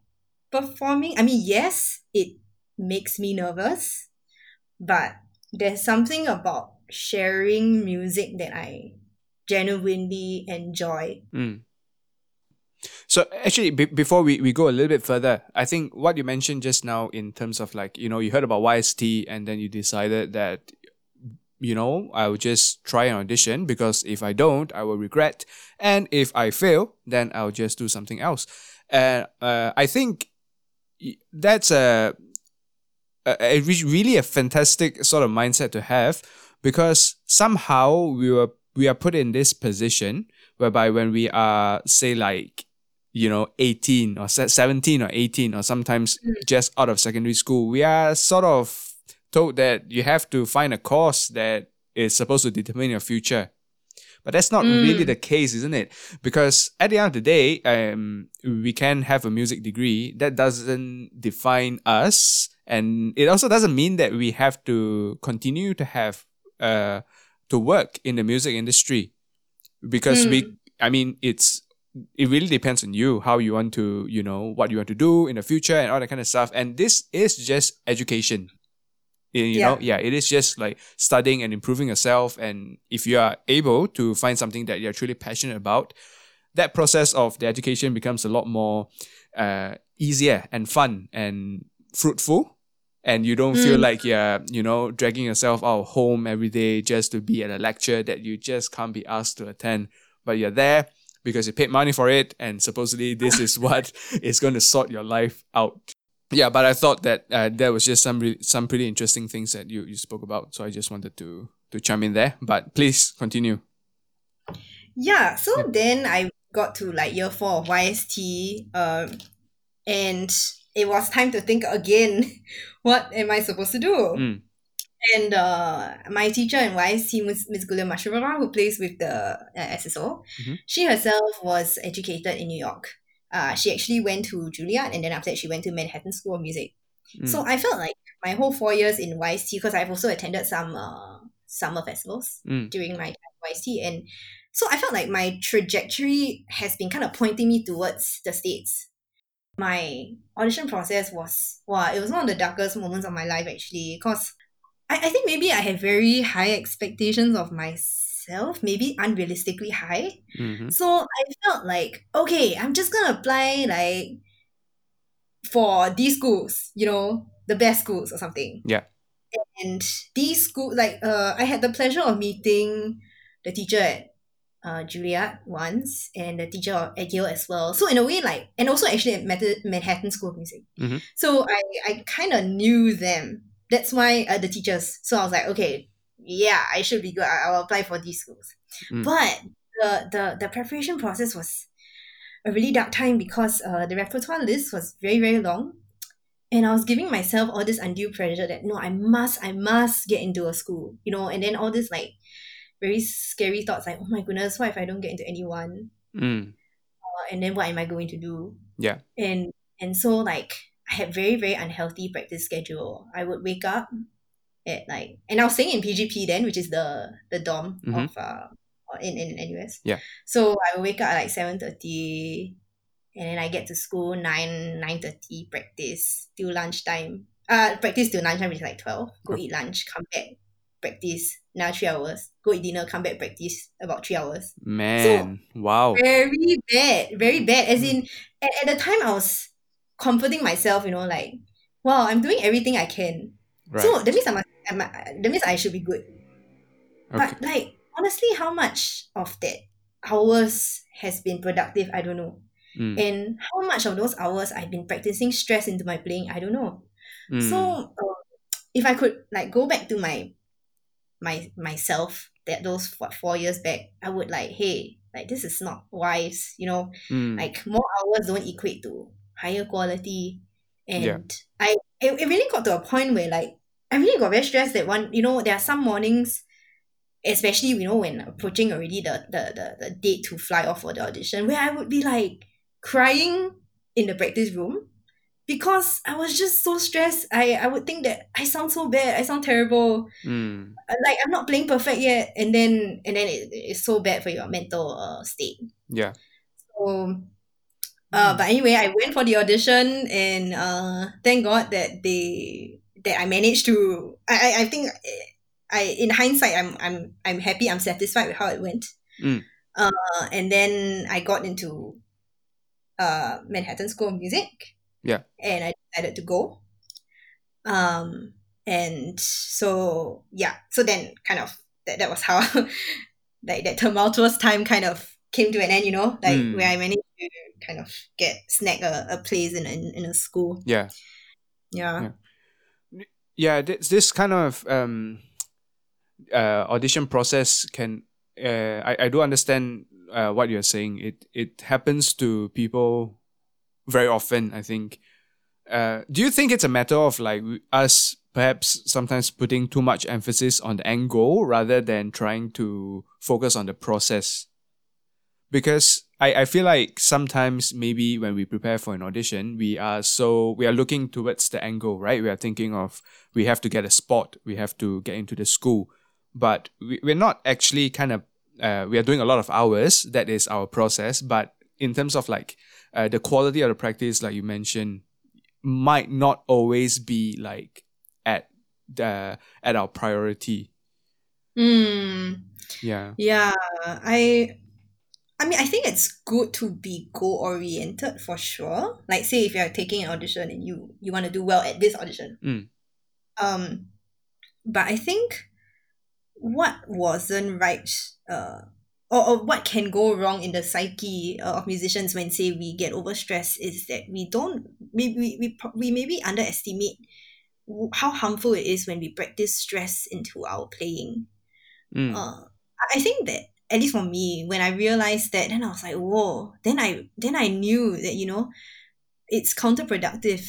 performing. I mean, yes, it makes me nervous, but there's something about sharing music that I genuinely enjoy. Mm. So actually, be- before we, we go a little bit further, I think what you mentioned just now in terms of like you know you heard about YST and then you decided that you know I will just try an audition because if I don't, I will regret, and if I fail, then I'll just do something else. And uh, I think that's a, a, a really a fantastic sort of mindset to have because somehow we were we are put in this position whereby when we are say like you know 18 or 17 or 18 or sometimes mm. just out of secondary school we are sort of told that you have to find a course that is supposed to determine your future but that's not mm. really the case isn't it? Because at the end of the day um, we can have a music degree that doesn't define us. And it also doesn't mean that we have to continue to have uh, to work in the music industry. Because mm. we i mean it's it really depends on you how you want to you know what you want to do in the future and all that kind of stuff. And this is just education you yeah. know yeah it is just like studying and improving yourself and if you are able to find something that you're truly passionate about that process of the education becomes a lot more uh, easier and fun and fruitful and you don't mm. feel like you're you know dragging yourself out home every day just to be at a lecture that you just can't be asked to attend but you're there because you paid money for it and supposedly this is what is going to sort your life out yeah but i thought that uh, there was just some re- some pretty interesting things that you, you spoke about so i just wanted to to chime in there but please continue yeah so yeah. then i got to like year four of yst um, and it was time to think again what am I supposed to do? Mm. And uh, my teacher in YST, Ms. Ms. Gulia Mashurova, who plays with the uh, SSO, mm-hmm. she herself was educated in New York. Uh, she actually went to Juilliard and then after that she went to Manhattan School of Music. Mm. So I felt like my whole four years in YST, because I've also attended some uh, summer festivals mm. during my time at YST, and so I felt like my trajectory has been kind of pointing me towards the States my audition process was wow, it was one of the darkest moments of my life actually because I, I think maybe I had very high expectations of myself, maybe unrealistically high. Mm-hmm. So I felt like, okay, I'm just gonna apply like for these schools, you know, the best schools or something. Yeah. And these schools, like uh I had the pleasure of meeting the teacher at uh, Juilliard once and the teacher at Yale as well. So in a way, like, and also actually at Manhattan School of Music. Mm-hmm. So I, I kind of knew them. That's why uh, the teachers. So I was like, okay, yeah, I should be good. I, will apply for these schools. Mm. But the, the the preparation process was a really dark time because uh, the repertoire list was very very long, and I was giving myself all this undue pressure that no, I must, I must get into a school, you know, and then all this like very scary thoughts like, oh my goodness, what if I don't get into anyone? Mm. Uh, and then what am I going to do? Yeah. And and so like I had very very unhealthy practice schedule. I would wake up at like, and I was staying in PGP then, which is the the dorm mm-hmm. of uh in in NUS. Yeah. So I wake up at like seven thirty, and then I get to school nine nine thirty practice till lunchtime. Uh, practice till lunchtime which is like twelve. Go eat lunch, come back, practice now three hours. Go eat dinner, come back, practice about three hours. Man, so, wow. Very bad, very bad. As in, at, at the time, I was comforting myself, you know, like, wow, I'm doing everything I can. Right. So that means I'm, a, I'm a, that means I should be good. Okay. But like honestly, how much of that hours has been productive? I don't know. Mm. And how much of those hours I've been practicing stress into my playing? I don't know. Mm. So uh, if I could like go back to my my myself that those what, four years back, I would like, hey, like this is not wise, you know, mm. like more hours don't equate to higher quality. And yeah. I it, it really got to a point where like I really got very stressed that one, you know, there are some mornings, especially, you know, when approaching already the the, the, the date to fly off for the audition, where I would be like crying in the practice room because I was just so stressed. I, I would think that I sound so bad. I sound terrible. Mm. Like I'm not playing perfect yet, and then and then it, it's so bad for your mental uh, state. Yeah. So, uh, mm. but anyway, I went for the audition, and uh, thank God that they that I managed to. I I, I think I in hindsight, I'm I'm I'm happy. I'm satisfied with how it went. Mm. Uh, and then I got into uh Manhattan School of Music. Yeah. And I decided to go. Um, and so yeah, so then kind of that that was how like that tumultuous time kind of came to an end. You know, like Mm. where I managed to kind of get snag a, a place in, in in a school. Yeah. Yeah. Yeah. Yeah this, this kind of um uh audition process can uh i, I do understand uh, what you're saying. It it happens to people very often i think. Uh do you think it's a matter of like us perhaps sometimes putting too much emphasis on the end goal rather than trying to focus on the process? Because I, I feel like sometimes maybe when we prepare for an audition we are so we are looking towards the angle right? We are thinking of we have to get a spot we have to get into the school. But we, we're not actually kind of uh, we are doing a lot of hours. That is our process. But in terms of like uh, the quality of the practice like you mentioned might not always be like at the at our priority. Mm. yeah. Yeah, I I mean I think it's good to be goal oriented for sure. Like say if you're taking an audition and you you want to do well at this audition. Mm. Um but I think what wasn't right uh or, or what can go wrong in the psyche uh, of musicians when say we get overstressed is that we don't we we, we, we maybe underestimate how harmful it is when we practice stress into our playing Mm. uh, I think that at least for me, when I realized that, then I was like, whoa. Then I then I knew that you know, it's counterproductive,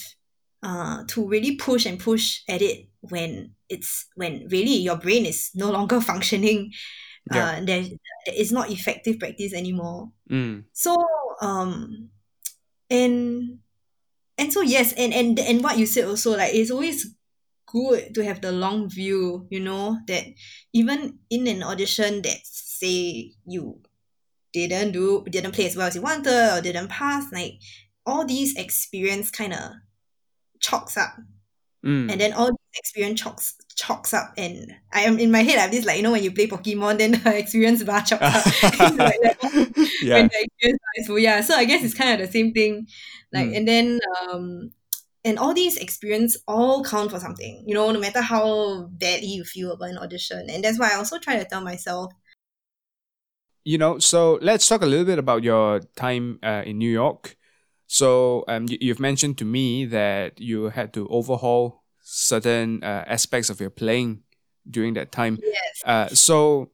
uh, to really push and push at it when it's when really your brain is no longer functioning. Yeah. Uh, there, there is not effective practice anymore. Mm. So um, and and so yes, and and and what you said also like it's always good to have the long view. You know that even in an audition that say you didn't do didn't play as well as you wanted or didn't pass, like all these experience kind of chalks up Mm. and then all this experience chalks chalks up and I am in my head I have this like you know when you play Pokemon then the experience bar chalks up like yeah when the experience bar is full. Yeah, so I guess it's kind of the same thing. Like Mm. and then um and all these experience all count for something, you know, no matter how badly you feel about an audition. And that's why I also try to tell myself, you know so let's talk a little bit about your time uh, in new york. So um, you, you've mentioned to me that you had to overhaul certain uh, aspects of your playing during that time. Yes, uh, so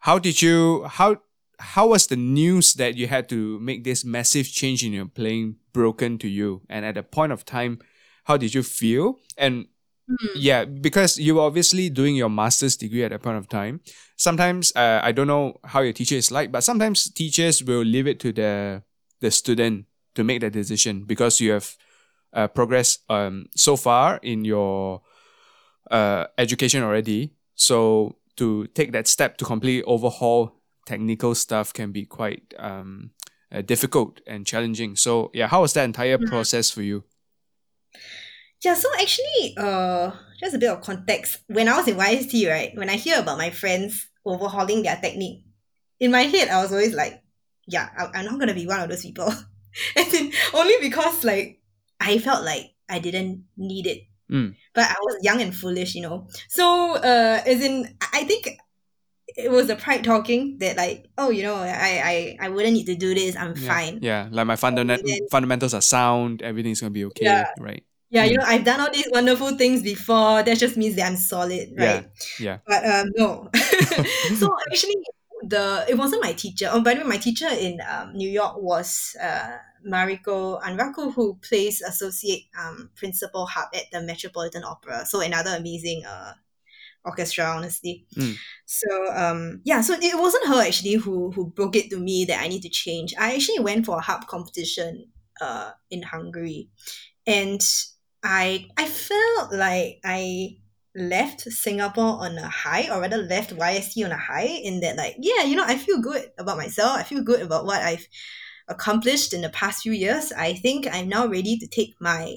how did you how how was the news that you had to make this massive change in your playing broken to you? And at a point of time how did you feel? And Hmm. yeah because you're obviously doing your master's degree at that point of time. Sometimes uh, i don't know how your teacher is like but sometimes teachers will leave it to the the student to make the decision because you have uh, progressed um, so far in your uh, education already. So to take that step to completely overhaul technical stuff can be quite um, uh, difficult and challenging. So yeah how was that entire process for you Yeah, so actually, uh, just a bit of context. When I was in YST, right, when I hear about my friends overhauling their technique, in my head, I was always like, yeah, I- I'm not gonna be one of those people. As in, only because like I felt like I didn't need it, Mm. but I was young and foolish, you know. So, uh, as in, I think it was the pride talking that like, oh, you know, I I I wouldn't need to do this. I'm yeah, fine. yeah like my fundament- fundamentals are sound everything's gonna be okay Yeah. right Yeah, you Mm. know, I've done all these wonderful things before. That just means that I'm solid, right? yeah But um, no. so actually, the it wasn't my teacher. Oh, by the way, my teacher in um, New York was uh, Mariko Anraku, who plays associate um, principal harp at the Metropolitan Opera. So another amazing uh, orchestra, honestly. Mm. So um, yeah, so it wasn't her actually who who broke it to me that I need to change. I actually went for a harp competition uh, in Hungary, and I I felt like I left Singapore on a high, or rather left YST on a high, in that like yeah, you know, I feel good about myself. I feel good about what I've accomplished in the past few years. I think I'm now ready to take my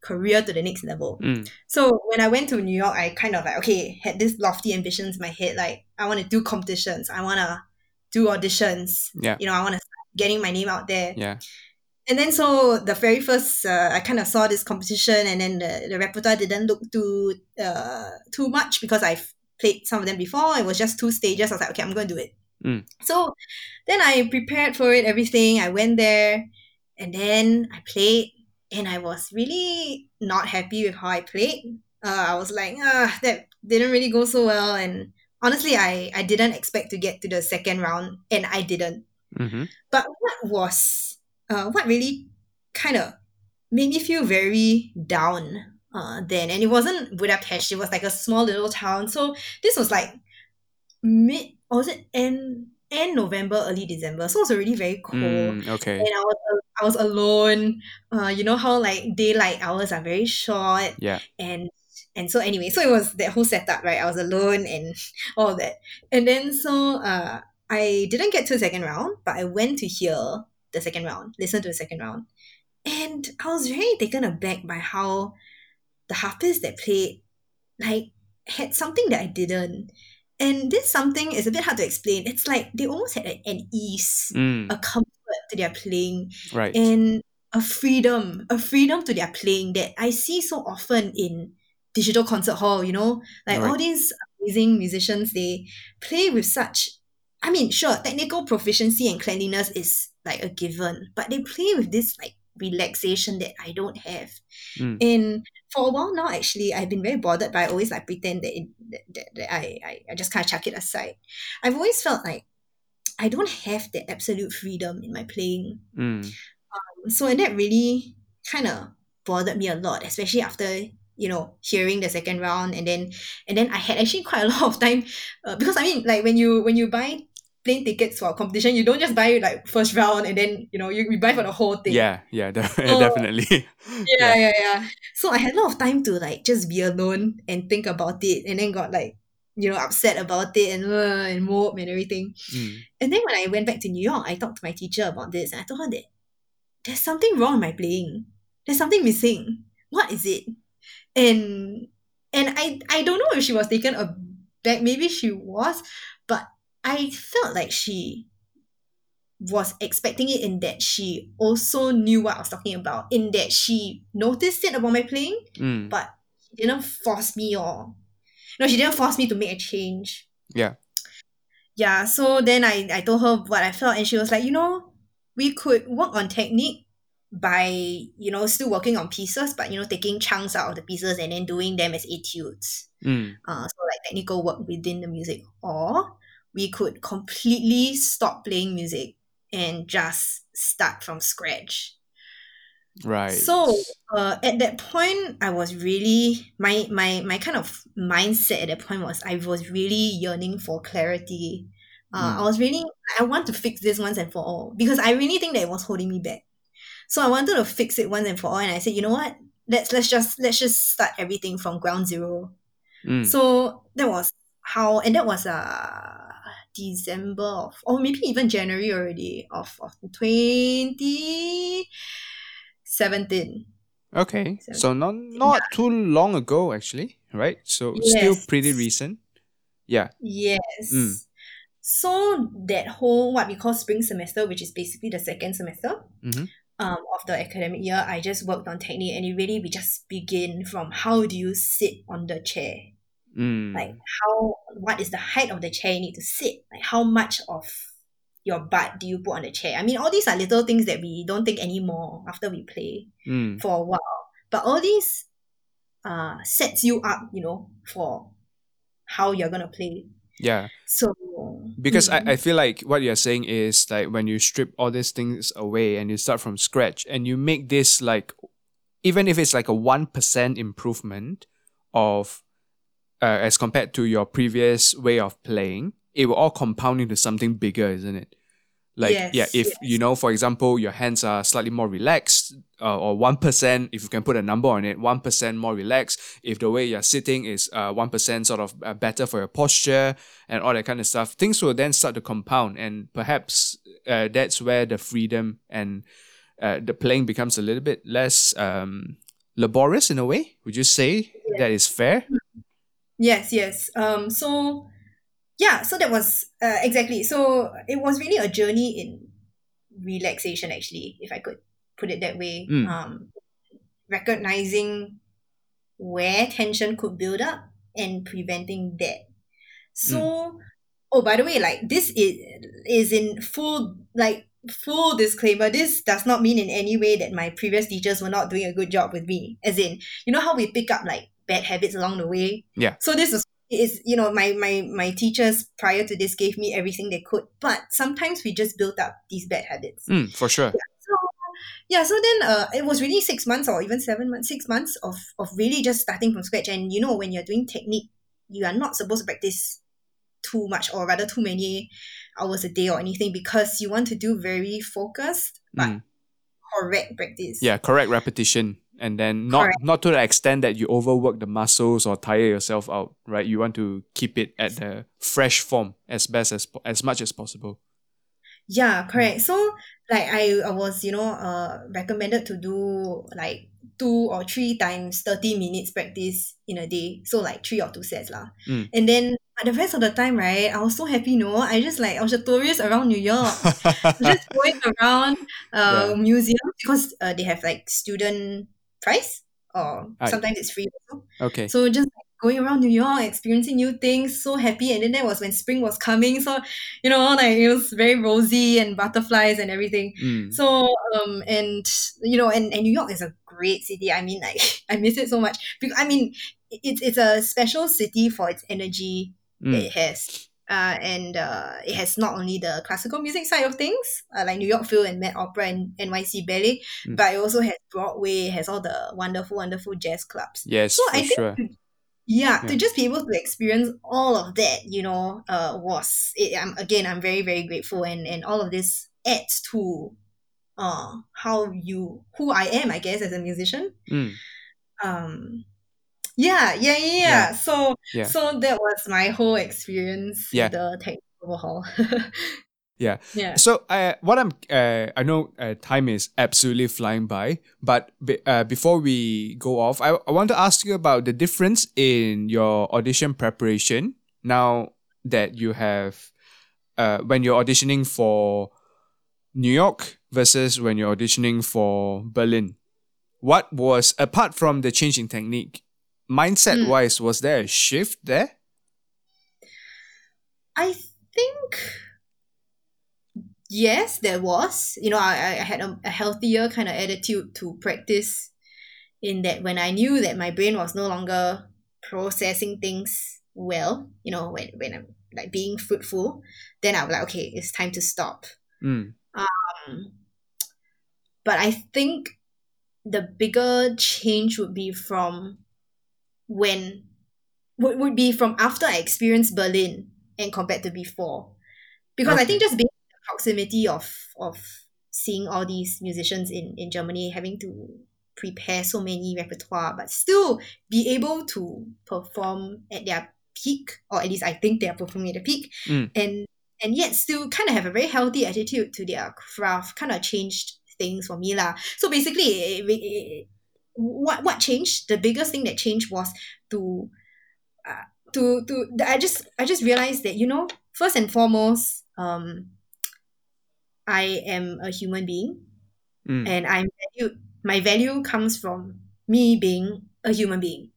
career to the next level. Mm. So when I went to New York, I kind of like okay had this lofty ambitions in my head. Like I want to do competitions. I want to do auditions. Yeah. You know, I want to getting my name out there. Yeah. And then so the very first, uh, I kind of saw this competition, and then the, the repertoire didn't look too uh too much because I've played some of them before. It was just two stages. I was like, okay, I'm going to do it. Mm. So then I prepared for it, everything. I went there, and then I played, and I was really not happy with how I played. Uh, I was like, ah, that didn't really go so well, and honestly, I I didn't expect to get to the second round, and I didn't. Mm-hmm. But what was uh, what really kind of made me feel very down uh, then, and it wasn't Budapest. It was like a small little town. So this was like mid, or was it end end November, early December. So it was already very cold. Mm, okay. And I was I was alone. Uh, you know how like daylight hours are very short Yeah. and and so anyway, so it was that whole setup, right? I was alone and all that. And then so uh I didn't get to the second round, but I went to hear the second round, listen to the second round. And I was very taken aback by how the harpists that played like had something that I didn't. And this something is a bit hard to explain. It's like they almost had an ease, Mm, a comfort to their playing right. and a freedom, a freedom to their playing that I see so often in digital concert hall, you know, like all Right. these amazing musicians, they play with such, I mean, sure, technical proficiency and cleanliness is like a given, but they play with this like relaxation that I don't have. Mm. And for a while now, actually, I've been very bothered, but I always like pretend that, it, that, that, I, I, I just kind of chuck it aside. I've always felt like I don't have that absolute freedom in my playing Mm, so and that really kind of bothered me a lot especially after you know hearing the second round and then and then i had actually quite a lot of time uh, because i mean like when you when you buy plane tickets for a competition you don't just buy like first round and then you know you, you buy for the whole thing yeah, yeah, def- Oh. definitely. yeah, yeah, yeah. So I had a lot of time to like just be alone and think about it, and then got like you know upset about it and uh, and mope and everything. Mm, And then when I went back to New York, I talked to my teacher about this, and I told her that there's something wrong with my playing. There's something missing. What is it? And and I I don't know if she was taken aback. Maybe she was, I felt like she was expecting it in that she also knew what I was talking about. In that she noticed it about my playing, mm, but she didn't force me or no, she didn't force me to make a change yeah. yeah so then I, I told her what i felt and she was like you know we could work on technique by you know still working on pieces but you know taking chunks out of the pieces and then doing them as etudes Mm, uh, so like technical work within the music or we could completely stop playing music and just start from scratch right. so uh, at that point, I was really my my my kind of mindset at that point was I was really yearning for clarity. Uh, Mm. I was really I want to fix this once and for all because I really think that it was holding me back. So I wanted to fix it once and for all, and I said, you know what? Let's let's just let's just start everything from ground zero. Mm, So that was how, and that was uh December of, or maybe even January already of of twenty seventeen. okay. so- So not not too long ago, actually, right? So still pretty recent. Yeah. Yes. Mm. So that whole what we call spring semester, which is basically the second semester Mhm. um, of the academic year, I just worked on technique, and it really we just begin from how do you sit on the chair, Mm, like how what is the height of the chair you need to sit, like how much of your butt do you put on the chair? I mean, all these are little things that we don't think anymore after we play mm, for a while, but all these uh sets you up, you know, for how you're gonna play. yeah. So Because mm, I, I feel like what you're saying is like when you strip all these things away and you start from scratch and you make this like even if it's like a one percent improvement of uh, as compared to your previous way of playing, it will all compound into something bigger, isn't it? Like yeah, if yes. you know, for example, your hands are slightly more relaxed, uh, or one percent, if you can put a number on it, one percent more relaxed. If the way you're sitting is uh one percent sort of uh, better for your posture and all that kind of stuff, things will then start to compound, and perhaps uh, that's where the freedom and uh, the playing becomes a little bit less um laborious in a way? Would you say that is fair? Yes, yes. Um, so yeah, so that was uh, exactly. So it was really a journey in relaxation, actually, if I could put it that way. Mm. Um, recognizing where tension could build up and preventing that. So, oh, by the way, like this is is in full like full disclaimer. This does not mean in any way that my previous teachers were not doing a good job with me. As in, you know how we pick up like bad habits along the way. Yeah. So this is is you know my my my teachers prior to this gave me everything they could, but sometimes we just built up these bad habits. Mm, for sure. So yeah, so then uh, it was really six months or even seven months, six months of of really just starting from scratch. And you know, when you're doing technique, you are not supposed to practice too much or rather too many hours a day or anything because you want to do very focused but Mm. correct practice. Yeah, correct repetition. And then not Correct. not to the extent that you overwork the muscles or tire yourself out, right? You want to keep it at the fresh form as best as as much as possible. Yeah, correct. So like I, I was, you know, uh recommended to do like two or three times 30 minutes practice in a day. So like three or two sets lah. Mm. And then the rest of the time, right, I was so happy, no. I just like I was a tourist around New York. just going around uh Yeah. museums because uh, they have like student price or sometimes it's free also. okay. So just going around New York, experiencing new things, so happy. And then that was when spring was coming. So, you know, like it was very rosy and butterflies and everything. Mm. So, um, and you know, and, and New York is a great city. I mean, like I miss it so much. Because I mean, it's it's a special city for its energy that Mm. it has. Uh, and uh, it has not only the classical music side of things, uh, like New York Phil and Met Opera and NYC Ballet, Mm. but it also has Broadway, has all the wonderful, wonderful jazz clubs. Yes, So for I think sure. to- yeah, Yeah. to just be able to experience all of that, you know, uh, was it, I'm again I'm very very grateful, and and all of this adds to, uh, how you who I am, I guess, as a musician. Mm. Um, yeah, yeah, yeah. yeah. So Yeah. so that was my whole experience. Yeah. with the technical overhaul. Yeah. yeah. So, uh, what I'm, uh, I know uh, time is absolutely flying by, but be, uh, before we go off, I, I want to ask you about the difference in your audition preparation now that you have, uh, when you're auditioning for New York versus when you're auditioning for Berlin. What was, apart from the change in technique, mindset wise, was there a shift there? I think yes, there was. You know, I, I had a, a healthier kind of attitude to practice in that when I knew that my brain was no longer processing things well, you know, when, when I'm like being fruitful, then I was like, okay, it's time to stop. Mm. Um, but I think the bigger change would be from when would, would be from after I experienced Berlin and compared to before. Because I think just being in the proximity of of seeing all these musicians in, in Germany having to prepare so many repertoire but still be able to perform at their peak or at least I think they are performing at the peak Mm. and and yet still kind of have a very healthy attitude to their craft kind of changed things for me lah. So basically, it, it- what what changed? The biggest thing that changed was to uh, to to I just I just realized that you know first and foremost, um, I am a human being Mm. and I'm valued. My value comes from me being a human being,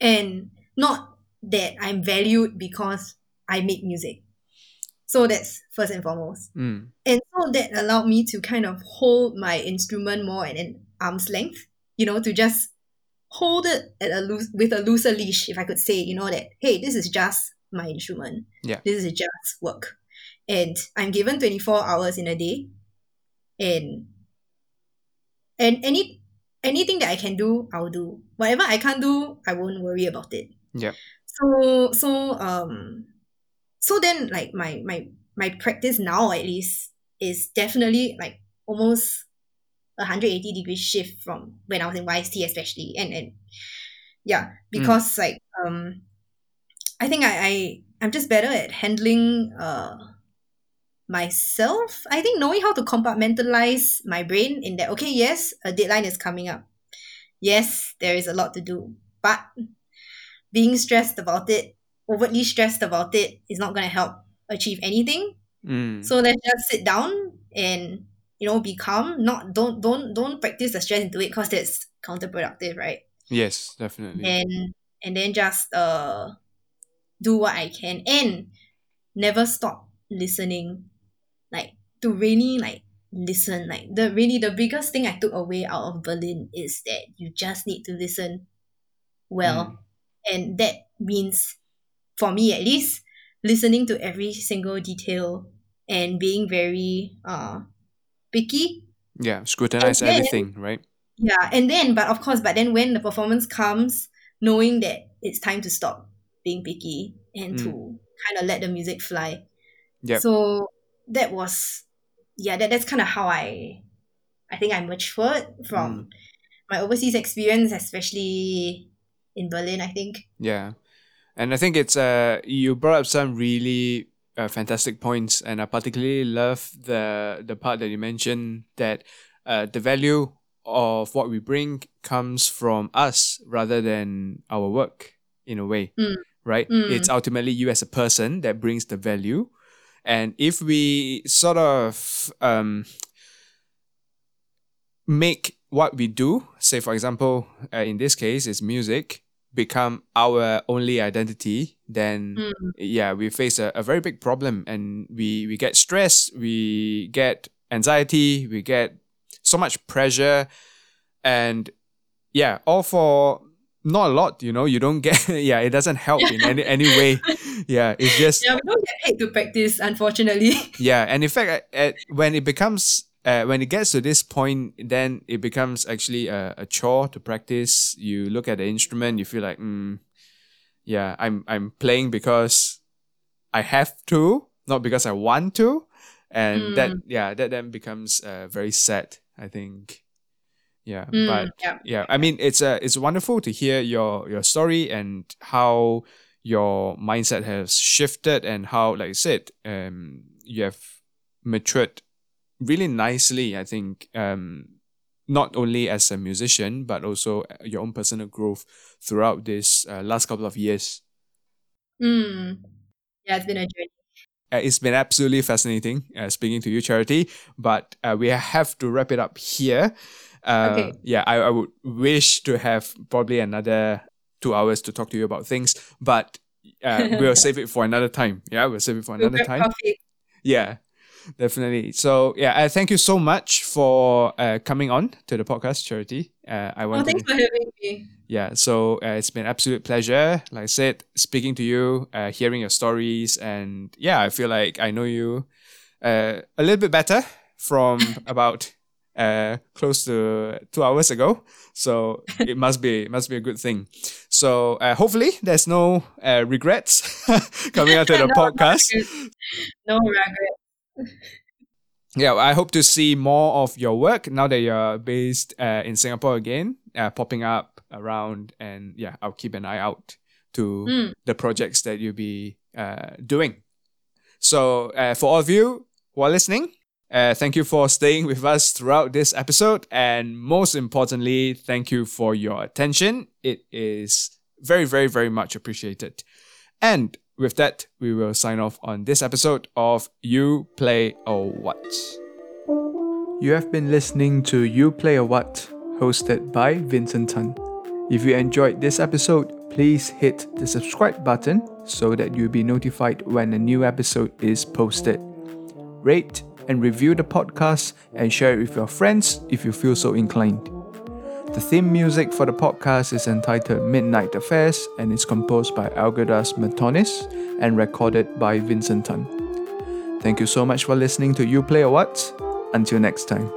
and not that I'm valued because I make music. So that's first and foremost. Mm. And so that allowed me to kind of hold my instrument more at an arm's length, you know, to just hold it at a loose with a looser leash, if I could say, you know, that hey, this is just my instrument. Yeah. This is just work. And I'm given 24 hours in a day. And and any anything that I can do, I'll do. Whatever I can't do, I won't worry about it. Yeah. So so um so then like my my my practice now at least is definitely like almost 180 degree shift from when I was in YST especially. And and yeah because like um I think I, I I'm just better at handling uh myself. I think knowing how to compartmentalize my brain in that okay yes a deadline is coming up. Yes, there is a lot to do, but being stressed about it, overtly stressed about it, is not going to help achieve anything. Mm. So let's just sit down and you know be calm. Not don't don't don't practice the stress into it because that's counterproductive, right? yes, definitely. And and then just uh do what I can and never stop listening. Like to really like listen. Like the really the biggest thing I took away out of Berlin is that you just need to listen well. And that means for me at least, listening to every single detail and being very uh picky yeah, scrutinize then- everything, right? yeah, and then but of course, but then when the performance comes, knowing that it's time to stop being picky and to kind of let the music fly. Yeah. So that was, yeah, that, that's kind of how I, I think I matured from my overseas experience, especially in Berlin. I think. Yeah, and I think it's uh you brought up some really uh, fantastic points, and I particularly love the the part that you mentioned that uh the value of what we bring comes from us rather than our work in a way, Mm. right? Mm. It's ultimately you as a person that brings the value, and if we sort of um make what we do, say for example, uh, in this case, is music, become our only identity, then Mm. yeah, we face a, a very big problem and we, we get stress, we get anxiety, we get so much pressure, and yeah, all for not a lot, you know, you don't get, yeah, it doesn't help in any, any way. Yeah, it's just, Yeah, we don't get paid to practice, unfortunately. yeah, and in fact, at, at, when it becomes uh, when it gets to this point, then it becomes actually a, a chore to practice. You look at the instrument, you feel like, mm, yeah, I'm I'm playing because I have to, not because I want to, and that yeah, that then becomes uh, very sad. I think, yeah, Mm, but yeah. yeah i mean it's uh, it's wonderful to hear your your story and how your mindset has shifted and how like you said um you have matured really nicely i think um not only as a musician but also your own personal growth throughout this uh, last couple of years Mm. Yeah, it's been a journey. uh, it's been absolutely fascinating uh, speaking to you, Charity. But uh, we have to wrap it up here. Uh, Okay. Yeah, I, I would wish to have probably another two hours to talk to you about things, but uh, we'll save it for another time. Yeah, we'll save it for another We'll time. coffee. Yeah, definitely. So yeah, uh, thank you so much for uh, coming on to the podcast, Charity. Uh, I Oh, want to thanks for having me. yeah so uh, it's been absolute pleasure like i said speaking to you uh, hearing your stories and yeah i feel like i know you uh, a little bit better from about uh, close to two hours ago so it must be it must be a good thing so uh, hopefully there's no uh, regrets coming out of the No, no podcast regrets. No regret. Yeah, I hope to see more of your work now that you're based uh, in Singapore again, uh, popping up around, and yeah, I'll keep an eye out to Mm. the projects that you'll be uh, doing. So, uh, for all of you who are listening, uh, thank you for staying with us throughout this episode, and most importantly, thank you for your attention. It is very, very, very much appreciated. And with that, we will sign off on this episode of You Play or What. You have been listening to You Play or What, hosted by Vincent Tan. If you enjoyed this episode, please hit the subscribe button so that you'll be notified when a new episode is posted. Rate and review the podcast and share it with your friends if you feel so inclined. The theme music for the podcast is entitled Midnight Affairs and is composed by Algirdas Matonis and recorded by Vincent Tan. Thank you so much for listening to You Play or What. Until next time.